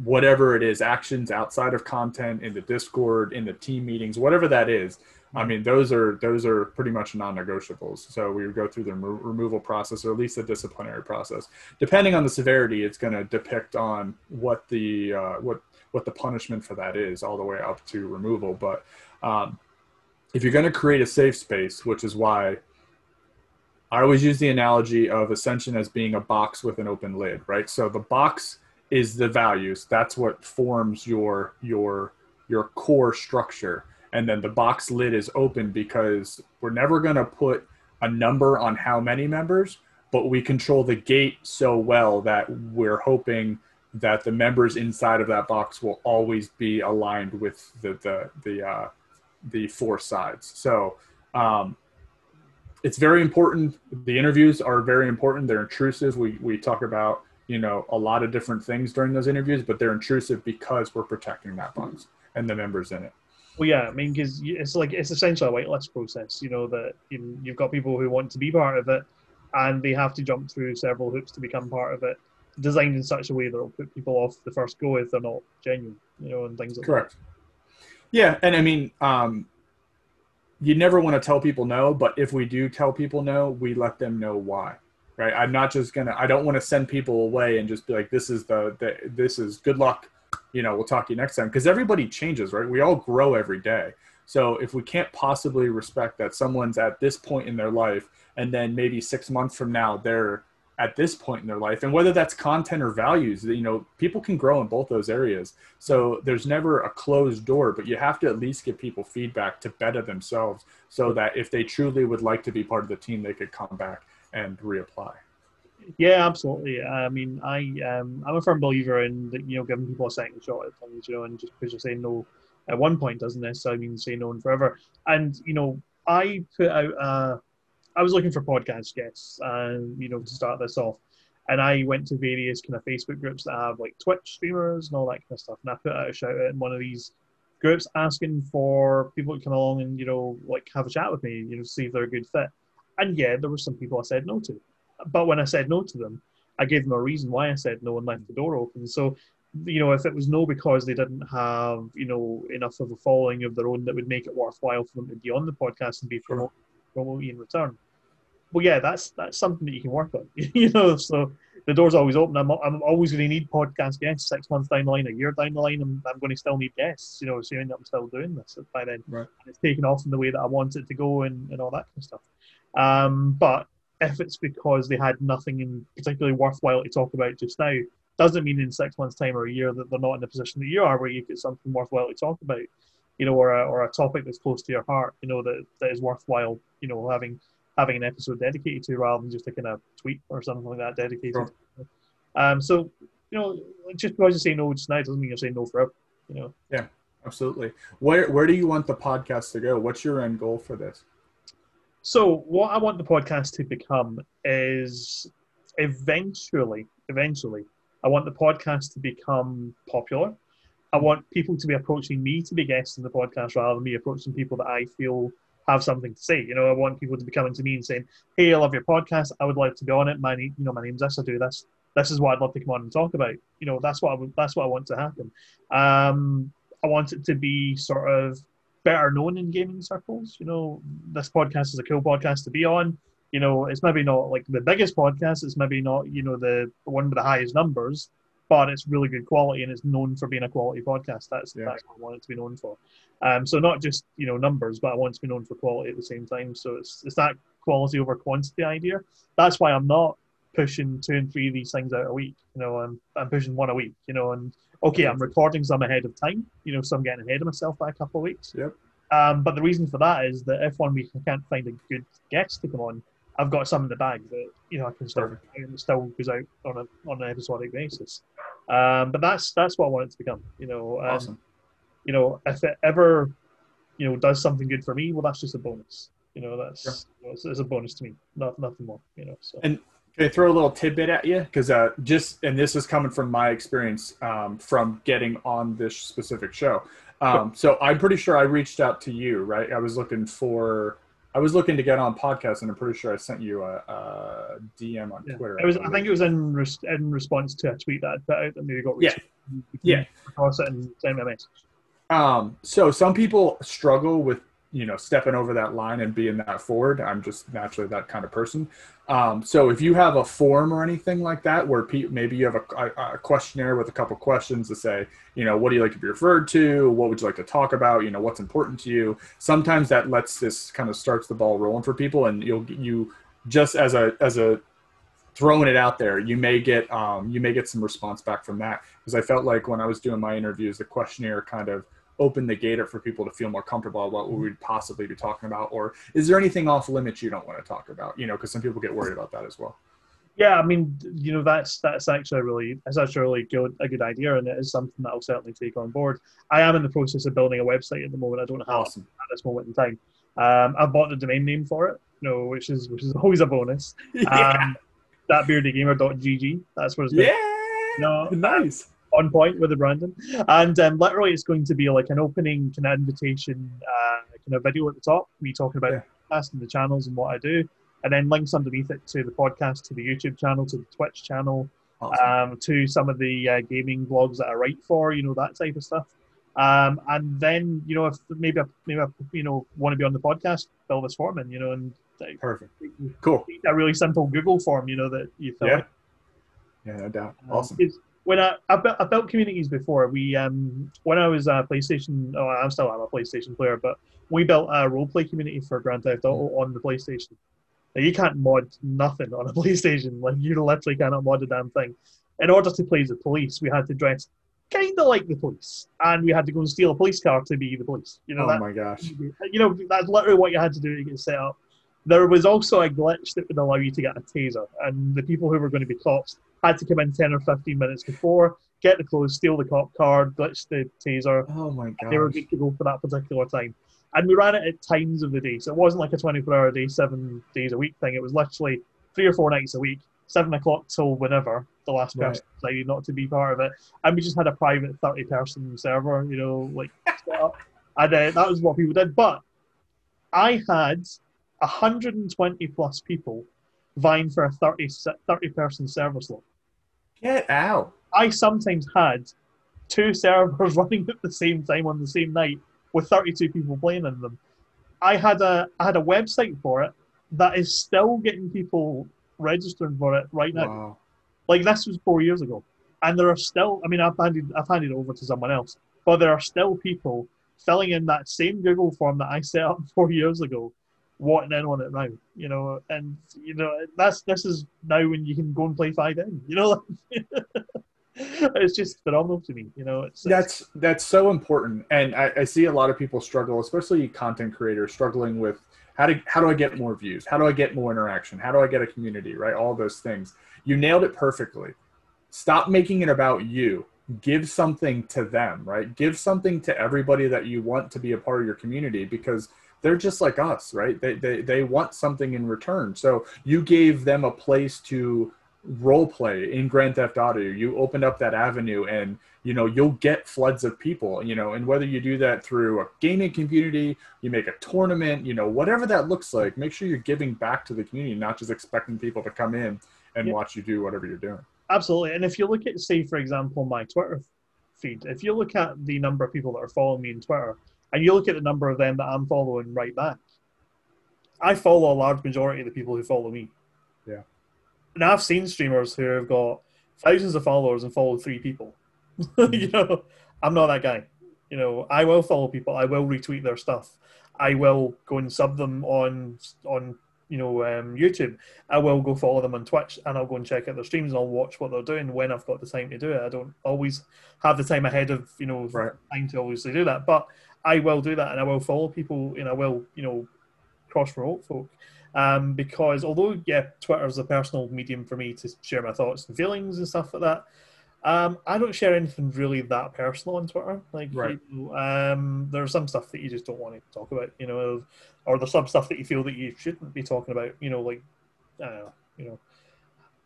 Speaker 2: whatever it is, actions outside of content in the Discord, in the team meetings, whatever that is. I mean, those are those are pretty much non-negotiables. So we would go through the remo- removal process, or at least the disciplinary process. Depending on the severity, it's going to depict on what the uh, what what the punishment for that is, all the way up to removal. But um, if you're going to create a safe space, which is why I always use the analogy of Ascension as being a box with an open lid, right? So the box is the values. That's what forms your your your core structure and then the box lid is open because we're never going to put a number on how many members but we control the gate so well that we're hoping that the members inside of that box will always be aligned with the the the uh, the four sides so um, it's very important the interviews are very important they're intrusive we we talk about you know a lot of different things during those interviews but they're intrusive because we're protecting that box and the members in it
Speaker 1: well, yeah, I mean, because it's like it's essentially a whitelist process. You know that you, you've got people who want to be part of it, and they have to jump through several hoops to become part of it. Designed in such a way that will put people off the first go if they're not genuine, you know, and things like
Speaker 2: Correct. that. Yeah, and I mean, um, you never want to tell people no, but if we do tell people no, we let them know why. Right? I'm not just gonna. I don't want to send people away and just be like, "This is the, the this is good luck." you know, we'll talk to you next time because everybody changes, right? We all grow every day. So if we can't possibly respect that someone's at this point in their life and then maybe six months from now they're at this point in their life and whether that's content or values you know people can grow in both those areas so there's never a closed door but you have to at least give people feedback to better themselves so that if they truly would like to be part of the team they could come back and reapply
Speaker 1: yeah, absolutely. I mean, I um, I'm a firm believer in you know giving people a second shot at things, you know, and just because you're saying no at one point doesn't necessarily mean say no and forever. And you know, I put out uh, I was looking for podcast guests, and uh, you know, to start this off, and I went to various kind of Facebook groups that have like Twitch streamers and all that kind of stuff, and I put out a shout out in one of these groups asking for people to come along and you know like have a chat with me, you know, see if they're a good fit. And yeah, there were some people I said no to but when I said no to them, I gave them a reason why I said no and left the door open. So, you know, if it was no because they didn't have, you know, enough of a following of their own that would make it worthwhile for them to be on the podcast and be promoted, promoted in return. Well, yeah, that's that's something that you can work on. you know, so the door's always open. I'm, I'm always going to need podcast guests six months down the line, a year down the line. I'm, I'm going to still need guests, you know, assuming that I'm still doing this by then.
Speaker 2: Right.
Speaker 1: It's taken off in the way that I want it to go and, and all that kind of stuff. Um, but if it's because they had nothing in particularly worthwhile to talk about just now, doesn't mean in six months' time or a year that they're not in the position that you are, where you get something worthwhile to talk about, you know, or a, or a topic that's close to your heart, you know, that, that is worthwhile, you know, having having an episode dedicated to rather than just taking a tweet or something like that dedicated. Sure. Um, so, you know, just because you say no just now doesn't mean you're saying no forever, you know.
Speaker 2: Yeah, absolutely. Where where do you want the podcast to go? What's your end goal for this?
Speaker 1: So, what I want the podcast to become is eventually, eventually, I want the podcast to become popular. I want people to be approaching me to be guests in the podcast rather than me approaching people that I feel have something to say. You know, I want people to be coming to me and saying, "Hey, I love your podcast. I would like to be on it. My name, you know, my name's this. I do this. This is what I'd love to come on and talk about." You know, that's what I would, that's what I want to happen. Um, I want it to be sort of better known in gaming circles. You know, this podcast is a cool podcast to be on. You know, it's maybe not like the biggest podcast. It's maybe not you know the one with the highest numbers, but it's really good quality and it's known for being a quality podcast. That's yeah. that's what I want it to be known for. Um, so not just you know numbers, but I want it to be known for quality at the same time. So it's it's that quality over quantity idea. That's why I'm not pushing two and three of these things out a week. You know, I'm I'm pushing one a week. You know, and okay, I'm recording some ahead of time, you know, so I'm getting ahead of myself by a couple of weeks.
Speaker 2: Yep.
Speaker 1: Um, but the reason for that is that if one week I can't find a good guest to come on, I've got some in the bag that you know I can still it still goes out on a on an episodic basis. Um, but that's that's what I want it to become. You know,
Speaker 2: awesome.
Speaker 1: You know, if it ever, you know does something good for me, well, that's just a bonus. You know, that's sure. you know, it's, it's, a bonus to me, not nothing more. You know, so.
Speaker 2: And can I throw a little tidbit at you? Because uh, just and this is coming from my experience um, from getting on this specific show. Um, so I'm pretty sure I reached out to you, right? I was looking for, I was looking to get on podcast, and I'm pretty sure I sent you a, a DM on
Speaker 1: yeah.
Speaker 2: Twitter.
Speaker 1: It was, I think it was in res- in response to a tweet that I put out that maybe got
Speaker 2: yeah, yeah,
Speaker 1: it and send me a message.
Speaker 2: Um, so some people struggle with you know stepping over that line and being that forward i'm just naturally that kind of person. Um, so if you have a form or anything like that where pe- maybe you have a, a, questionnaire with a couple questions to say you know what do you like to be referred to? What would you like to talk about? You know what's important to you? Sometimes that lets this kind of starts the ball rolling for people and you'll you just as a as a throwing it out there you may get um, you may get some response back from that. Because i felt like when i was doing my interviews the questionnaire kind of open the gate for people to feel more comfortable about what we'd possibly be talking about? Or is there anything off limits you don't want to talk about? You know because some people get worried about that as well.
Speaker 1: Yeah i mean you know that's that's actually a really that's actually a really good a good idea and it is something that i'll certainly take on board. I am in the process of building a website at the moment. I don't have awesome. at this moment in time. Um, i've bought the domain name for it you know which is which is always a bonus. Yeah. um, thatbeardygamer.gg that's what it's
Speaker 2: yeah. No nice
Speaker 1: on point with the branding. And um, literally, it's going to be like an opening kind of invitation, uh, kind of video at the top, me talking about yeah. the podcast and the channels and what I do, and then links underneath it to the podcast, to the YouTube channel, to the Twitch channel, awesome. um, to some of the uh, gaming blogs that I write for, you know, that type of stuff. Um, and then, you know, if maybe I, maybe I, you know want to be on the podcast, fill this form in, you know, and
Speaker 2: perfect, cool,
Speaker 1: a really simple Google form, you know, that you fill.
Speaker 2: Yeah, in. yeah, no doubt, um, awesome. Um,
Speaker 1: when I, I, built, I built communities before, we um, when I was a PlayStation, oh, I'm still I'm a PlayStation player, but we built a roleplay community for Grand Theft Auto on the PlayStation. Now you can't mod nothing on a PlayStation. Like you literally cannot mod a damn thing. In order to play as the police, we had to dress kind of like the police, and we had to go and steal a police car to be the police. You know.
Speaker 2: Oh
Speaker 1: that,
Speaker 2: my gosh.
Speaker 1: You know that's literally what you had to do to get set up. There was also a glitch that would allow you to get a taser, and the people who were going to be cops had to come in 10 or 15 minutes before, get the clothes, steal the cop card, glitch the taser.
Speaker 2: Oh my god.
Speaker 1: They were good to go for that particular time. And we ran it at times of the day. So it wasn't like a 24 hour day, seven days a week thing. It was literally three or four nights a week, seven o'clock till whenever the last person right. decided not to be part of it. And we just had a private 30 person server, you know, like, and uh, that was what people did. But I had 120 plus people vying for a 30, 30 person server slot.
Speaker 2: Get out.
Speaker 1: I sometimes had two servers running at the same time on the same night with 32 people playing in them. I had a I had a website for it that is still getting people registering for it right now. Wow. Like this was four years ago, and there are still. I mean, I've handed I've handed it over to someone else, but there are still people filling in that same Google form that I set up four years ago wanting in on it now, you know, and you know that's this is now when you can go and play FiveM, you know. it's just phenomenal to me, you know. It's,
Speaker 2: that's that's so important, and I, I see a lot of people struggle, especially content creators, struggling with how do how do I get more views? How do I get more interaction? How do I get a community? Right, all those things. You nailed it perfectly. Stop making it about you. Give something to them, right? Give something to everybody that you want to be a part of your community because they're just like us, right? They, they, they want something in return. So you gave them a place to role play in Grand Theft Auto. You opened up that avenue and, you know, you'll get floods of people, you know, and whether you do that through a gaming community, you make a tournament, you know, whatever that looks like, make sure you're giving back to the community, not just expecting people to come in and yeah. watch you do whatever you're doing.
Speaker 1: Absolutely. And if you look at, say, for example, my Twitter feed, if you look at the number of people that are following me on Twitter, and you look at the number of them that I'm following right back. I follow a large majority of the people who follow me.
Speaker 2: Yeah.
Speaker 1: And I've seen streamers who have got thousands of followers and follow three people. Mm-hmm. you know, I'm not that guy. You know, I will follow people. I will retweet their stuff. I will go and sub them on on you know um, YouTube. I will go follow them on Twitch, and I'll go and check out their streams, and I'll watch what they're doing when I've got the time to do it. I don't always have the time ahead of you know
Speaker 2: right.
Speaker 1: time to obviously do that, but I will do that and I will follow people and I will, you know, cross promote folk. Um, because although, yeah, Twitter is a personal medium for me to share my thoughts and feelings and stuff like that, Um, I don't share anything really that personal on Twitter. Like,
Speaker 2: Right.
Speaker 1: you know, um, there's some stuff that you just don't want to talk about, you know, or there's some stuff that you feel that you shouldn't be talking about, you know, like, I don't know, you know,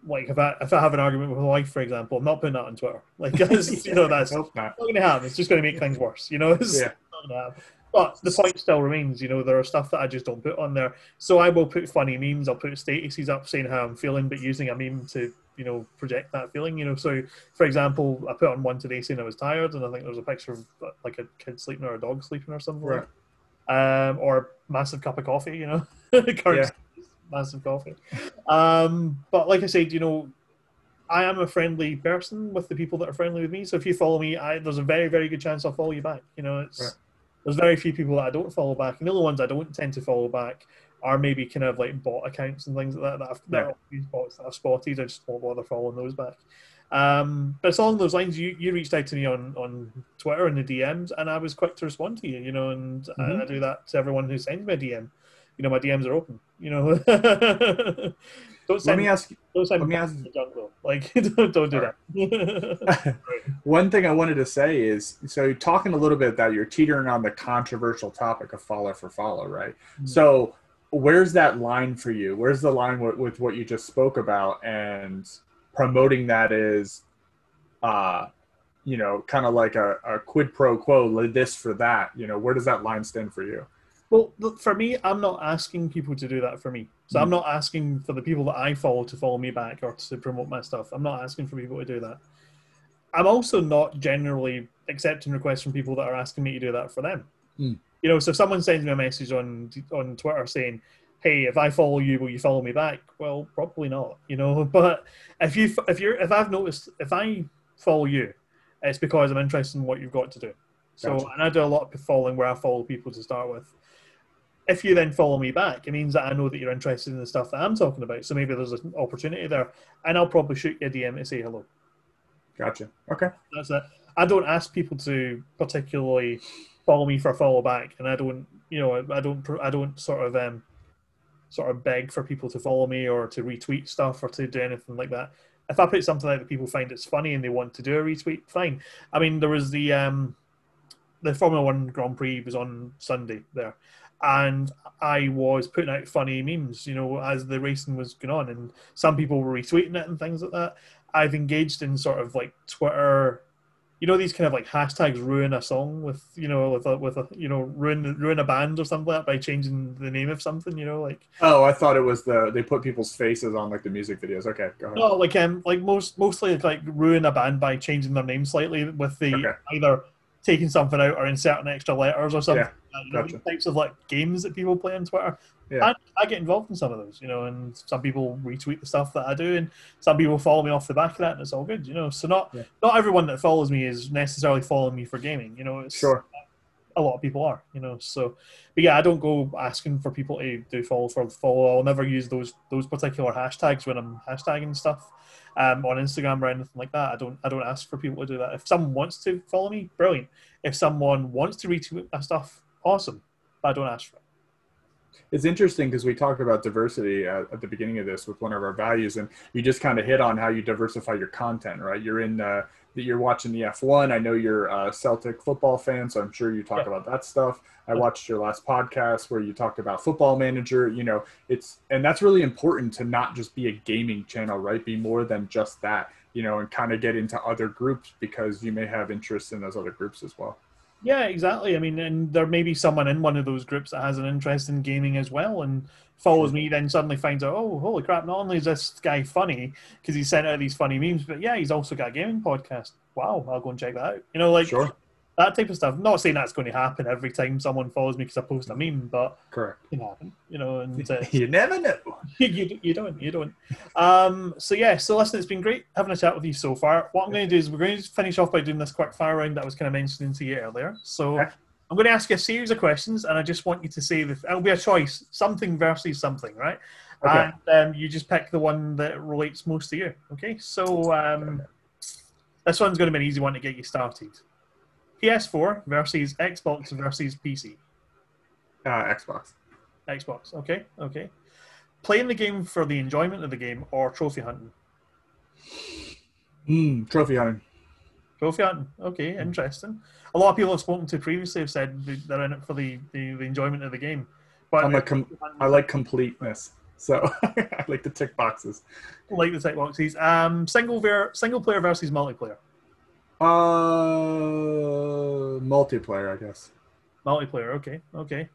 Speaker 1: like if I if I have an argument with my wife, for example, I'm not putting that on Twitter. Like, you know, that's
Speaker 2: not.
Speaker 1: not going to happen. It's just going to make things worse, you know. It's
Speaker 2: Yeah.
Speaker 1: Not going to happen. But the point still remains, you know, there are stuff that I just don't put on there. So I will put funny memes. I'll put statuses up saying how I'm feeling, but using a meme to, you know, project that feeling. You know, so for example, I put on one today saying I was tired, and I think there was a picture of like a kid sleeping or a dog sleeping or something.
Speaker 2: Right.
Speaker 1: Um, or a massive cup of coffee. You know, Current massive coffee. Um, but like I said, you know, I am a friendly person with the people that are friendly with me. So if you follow me, I, there's a very, very good chance I'll follow you back. You know, it's
Speaker 2: Right.
Speaker 1: There's very few people that I don't follow back, and the only ones I don't tend to follow back are maybe kind of like bot accounts and things like that that I've, that
Speaker 2: Yeah.
Speaker 1: these bots that I've spotted. I just won't bother following those back. Um, but it's along those lines. You you reached out to me on on Twitter in the DMs, and I was quick to respond to you. You know, and I,
Speaker 2: Mhm.
Speaker 1: I do that to everyone who sends me a DM. You know, my DMs are open. You know, don't
Speaker 2: Let me ask
Speaker 1: don't send
Speaker 2: let me ask-
Speaker 1: though. Like, don't, don't do that.
Speaker 2: One thing I wanted to say is so talking a little bit that you're teetering on the controversial topic of follow for follow, right?
Speaker 1: Mhm.
Speaker 2: So where's that line for you? Where's the line with, with what you just spoke about and promoting that is, uh, you know, kind of like a, a quid pro quo, this for that. You know, where does that line stand for you?
Speaker 1: Well, for me, I'm not asking people to do that for me. So I'm
Speaker 2: Mm.
Speaker 1: not asking for the people that I follow to follow me back or to promote my stuff. I'm not asking for people to do that. I'm also not generally accepting requests from people that are asking me to do that for them.
Speaker 2: Mm.
Speaker 1: You know, so if someone sends me a message on on Twitter saying, "Hey, if I follow you, will you follow me back?" Well, probably not. You know, but if you if you're if I've noticed if I follow you, it's because I'm interested in what you've got to do. So,
Speaker 2: Gotcha.
Speaker 1: and I do a lot of following where I follow people to start with if you then follow me back, it means that I know that you're interested in the stuff that I'm talking about. So maybe there's an opportunity there, and I'll probably shoot you a DM to say hello.
Speaker 2: Gotcha. Okay.
Speaker 1: That's it. I don't ask people to particularly follow me for a follow back, and I don't, you know, I don't, I don't sort of, um, sort of beg for people to follow me or to retweet stuff or to do anything like that. If I put something out that people find it's funny and they want to do a retweet, fine. I mean, there was the um, the Formula One Grand Prix was on Sunday there, and I was putting out funny memes, you know, as the racing was going on, and some people were retweeting it and things like that. I've engaged in sort of like Twitter, you know, these kind of like hashtags ruin a song with, you know, with a, with a, you know, ruin ruin a band or something like that by changing the name of something, you know, like
Speaker 2: Oh, I thought it was the they put people's faces on like the music videos. Okay, go ahead.
Speaker 1: no, like um, like most mostly it's like ruin a band by changing their name slightly with the
Speaker 2: Okay.
Speaker 1: either taking something out or inserting extra letters or something.
Speaker 2: Yeah,
Speaker 1: you know,
Speaker 2: gotcha.
Speaker 1: types of like games that people play on Twitter.
Speaker 2: Yeah.
Speaker 1: I, I get involved in some of those, you know, and some people retweet the stuff that I do, and some people follow me off the back of that, and it's all good, you know. So not
Speaker 2: Yeah.
Speaker 1: not everyone that follows me is necessarily following me for gaming, you know. It's,
Speaker 2: Sure.
Speaker 1: a lot of people are, you know. So, but yeah, I don't go asking for people to do follow for follow. I'll never use those those particular hashtags when I'm hashtagging stuff um, on Instagram or anything like that. I don't I don't ask for people to do that. If someone wants to follow me, brilliant. If someone wants to retweet my stuff, awesome. But I don't ask for it.
Speaker 2: It's interesting because we talked about diversity at, at the beginning of this with one of our values, and you just kind of hit on how you diversify your content, right? You're in uh, that you're watching the F1. I know you're a Celtic football fan, so I'm sure you talk
Speaker 1: Yeah.
Speaker 2: about that stuff. I watched your last podcast where you talked about Football Manager. You know, it's and that's really important to not just be a gaming channel, right? Be more than just that, you know, and kind of get into other groups because you may have interests in those other groups as well.
Speaker 1: Yeah, exactly. I mean, and there may be someone in one of those groups that has an interest in gaming as well and follows me, then suddenly finds out, oh, holy crap, not only is this guy funny because he sent out these funny memes, but yeah, he's also got a gaming podcast. Wow, I'll go and check that out. You know, like
Speaker 2: Sure,
Speaker 1: that type of stuff. not saying that's going to happen every time someone follows me because I post a meme, but
Speaker 2: correct.
Speaker 1: it happen, you know, and uh,
Speaker 2: you never know.
Speaker 1: you, you don't, you don't. Um, so yeah, so listen, it's been great having a chat with you so far. What I'm going to do is we're going to finish off by doing this quick fire round that I was kind of mentioning to you earlier. So
Speaker 2: Okay.
Speaker 1: I'm going to ask you a series of questions, and I just want you to say the. It'll be a choice, something versus something, right?
Speaker 2: Okay.
Speaker 1: And um, you just pick the one that relates most to you. Okay. So um, this one's going to be an easy one to get you started. PS4 versus Xbox versus PC.
Speaker 2: Uh, Xbox.
Speaker 1: Xbox. Okay. Okay. Playing the game for the enjoyment of the game or trophy hunting.
Speaker 2: Mm, trophy hunting.
Speaker 1: Hunting. Okay, interesting. A lot of people I've spoken to previously have said they- they're in it for the, the, the enjoyment of the game. But
Speaker 2: I'm a com- I like completeness, so I like to tick boxes.
Speaker 1: like the tick boxes. Um, single ver- single player versus multiplayer.
Speaker 2: Uh, multiplayer, I guess.
Speaker 1: Multiplayer. Okay, okay.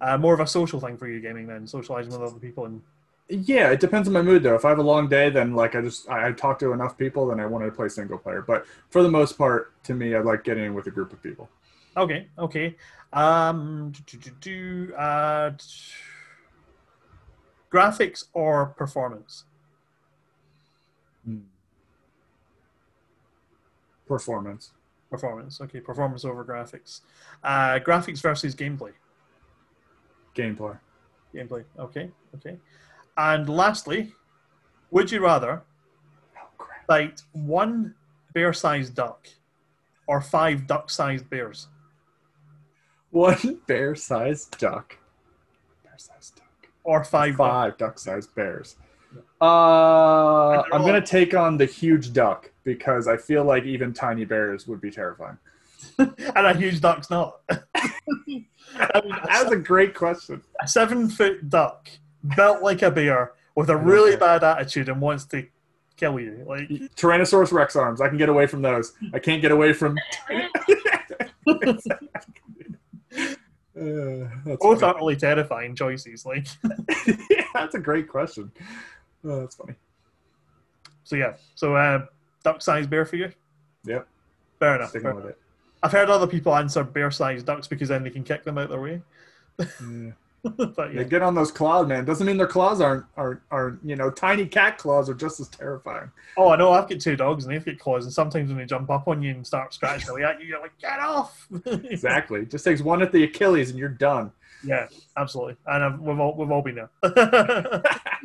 Speaker 1: Uh, more of a social thing for you, gaming then, socializing with other people and
Speaker 2: Yeah, it depends on my mood though. If I have a long day, then like I just I, I talk to enough people, then I want to play single player. But for the most part, to me, I like getting in with a group of people.
Speaker 1: Okay, okay. Um, do, do, do, uh, graphics or performance?
Speaker 2: Performance.
Speaker 1: Performance. Okay, performance over graphics. Uh, graphics versus gameplay.
Speaker 2: Gameplay.
Speaker 1: Gameplay. Okay, okay. And lastly, would you rather
Speaker 2: Oh crap.
Speaker 1: fight one bear-sized duck or five duck-sized bears?
Speaker 2: One bear-sized duck. Bear-sized duck.
Speaker 1: Or five,
Speaker 2: Five duck-sized bears. Uh, I'm
Speaker 1: all-
Speaker 2: gonna take on the huge duck because I feel like even tiny bears would be terrifying.
Speaker 1: and a huge duck's not. I mean, a
Speaker 2: That's a great question.
Speaker 1: a seven foot duck built like a bear with a really bad attitude and wants to kill you. Like
Speaker 2: Tyrannosaurus Rex arms. I can get away from those. I can't get away from. Uh, that's,
Speaker 1: both
Speaker 2: funny.
Speaker 1: utterly terrifying choices. Like
Speaker 2: yeah, that's a great question. Oh, that's funny.
Speaker 1: so, yeah. So uh, duck sized bear for you.
Speaker 2: Yep,
Speaker 1: Fair enough. fair
Speaker 2: with it.
Speaker 1: I've heard other people answer bear sized ducks because then they can kick them out their way.
Speaker 2: Yeah.
Speaker 1: but
Speaker 2: They get on those claws, man. Doesn't mean their claws aren't aren't are you know tiny cat claws are just as terrifying.
Speaker 1: Oh, I know. I've got two dogs and they've got claws, and sometimes when they jump up on you and start scratching away at you, you're like, "Get off!"
Speaker 2: Exactly. It just takes one at the Achilles and you're done.
Speaker 1: Yeah, absolutely. And uh, we've all we've all been there.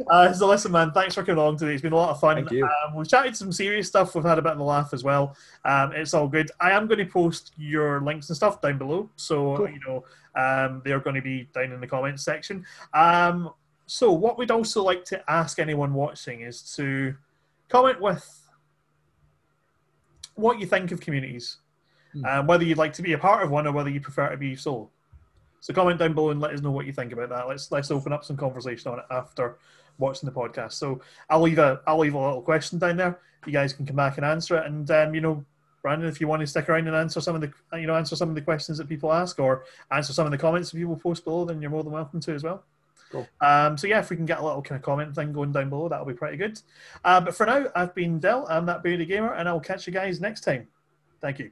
Speaker 1: uh, so listen, man, thanks for coming along today. It's been a lot of fun.
Speaker 2: Thank you.
Speaker 1: Um, we've chatted some serious stuff. We've had a bit of a laugh as well. Um, it's all good. I am going to post your links and stuff down below, so
Speaker 2: Cool.
Speaker 1: you know um, they're going to be down in the comments section. Um, so what we'd also like to ask anyone watching is to comment with what you think of communities,
Speaker 2: Hmm.
Speaker 1: um, whether you'd like to be a part of one or whether you prefer to be solo. So comment down below and let us know what you think about that. Let's let's open up some conversation on it after watching the podcast. So I'll leave a I'll leave a little question down there. You guys can come back and answer it. And um, you know, Brandon, if you want to stick around and answer some of the you know answer some of the questions that people ask or answer some of the comments that people post below, then you're more than welcome to as well.
Speaker 2: Cool.
Speaker 1: Um, so yeah, if we can get a little kind of comment thing going down below, that'll be pretty good. Uh, but for now, I've been Dell. I'm that bearded gamer, and I will catch you guys next time. Thank you.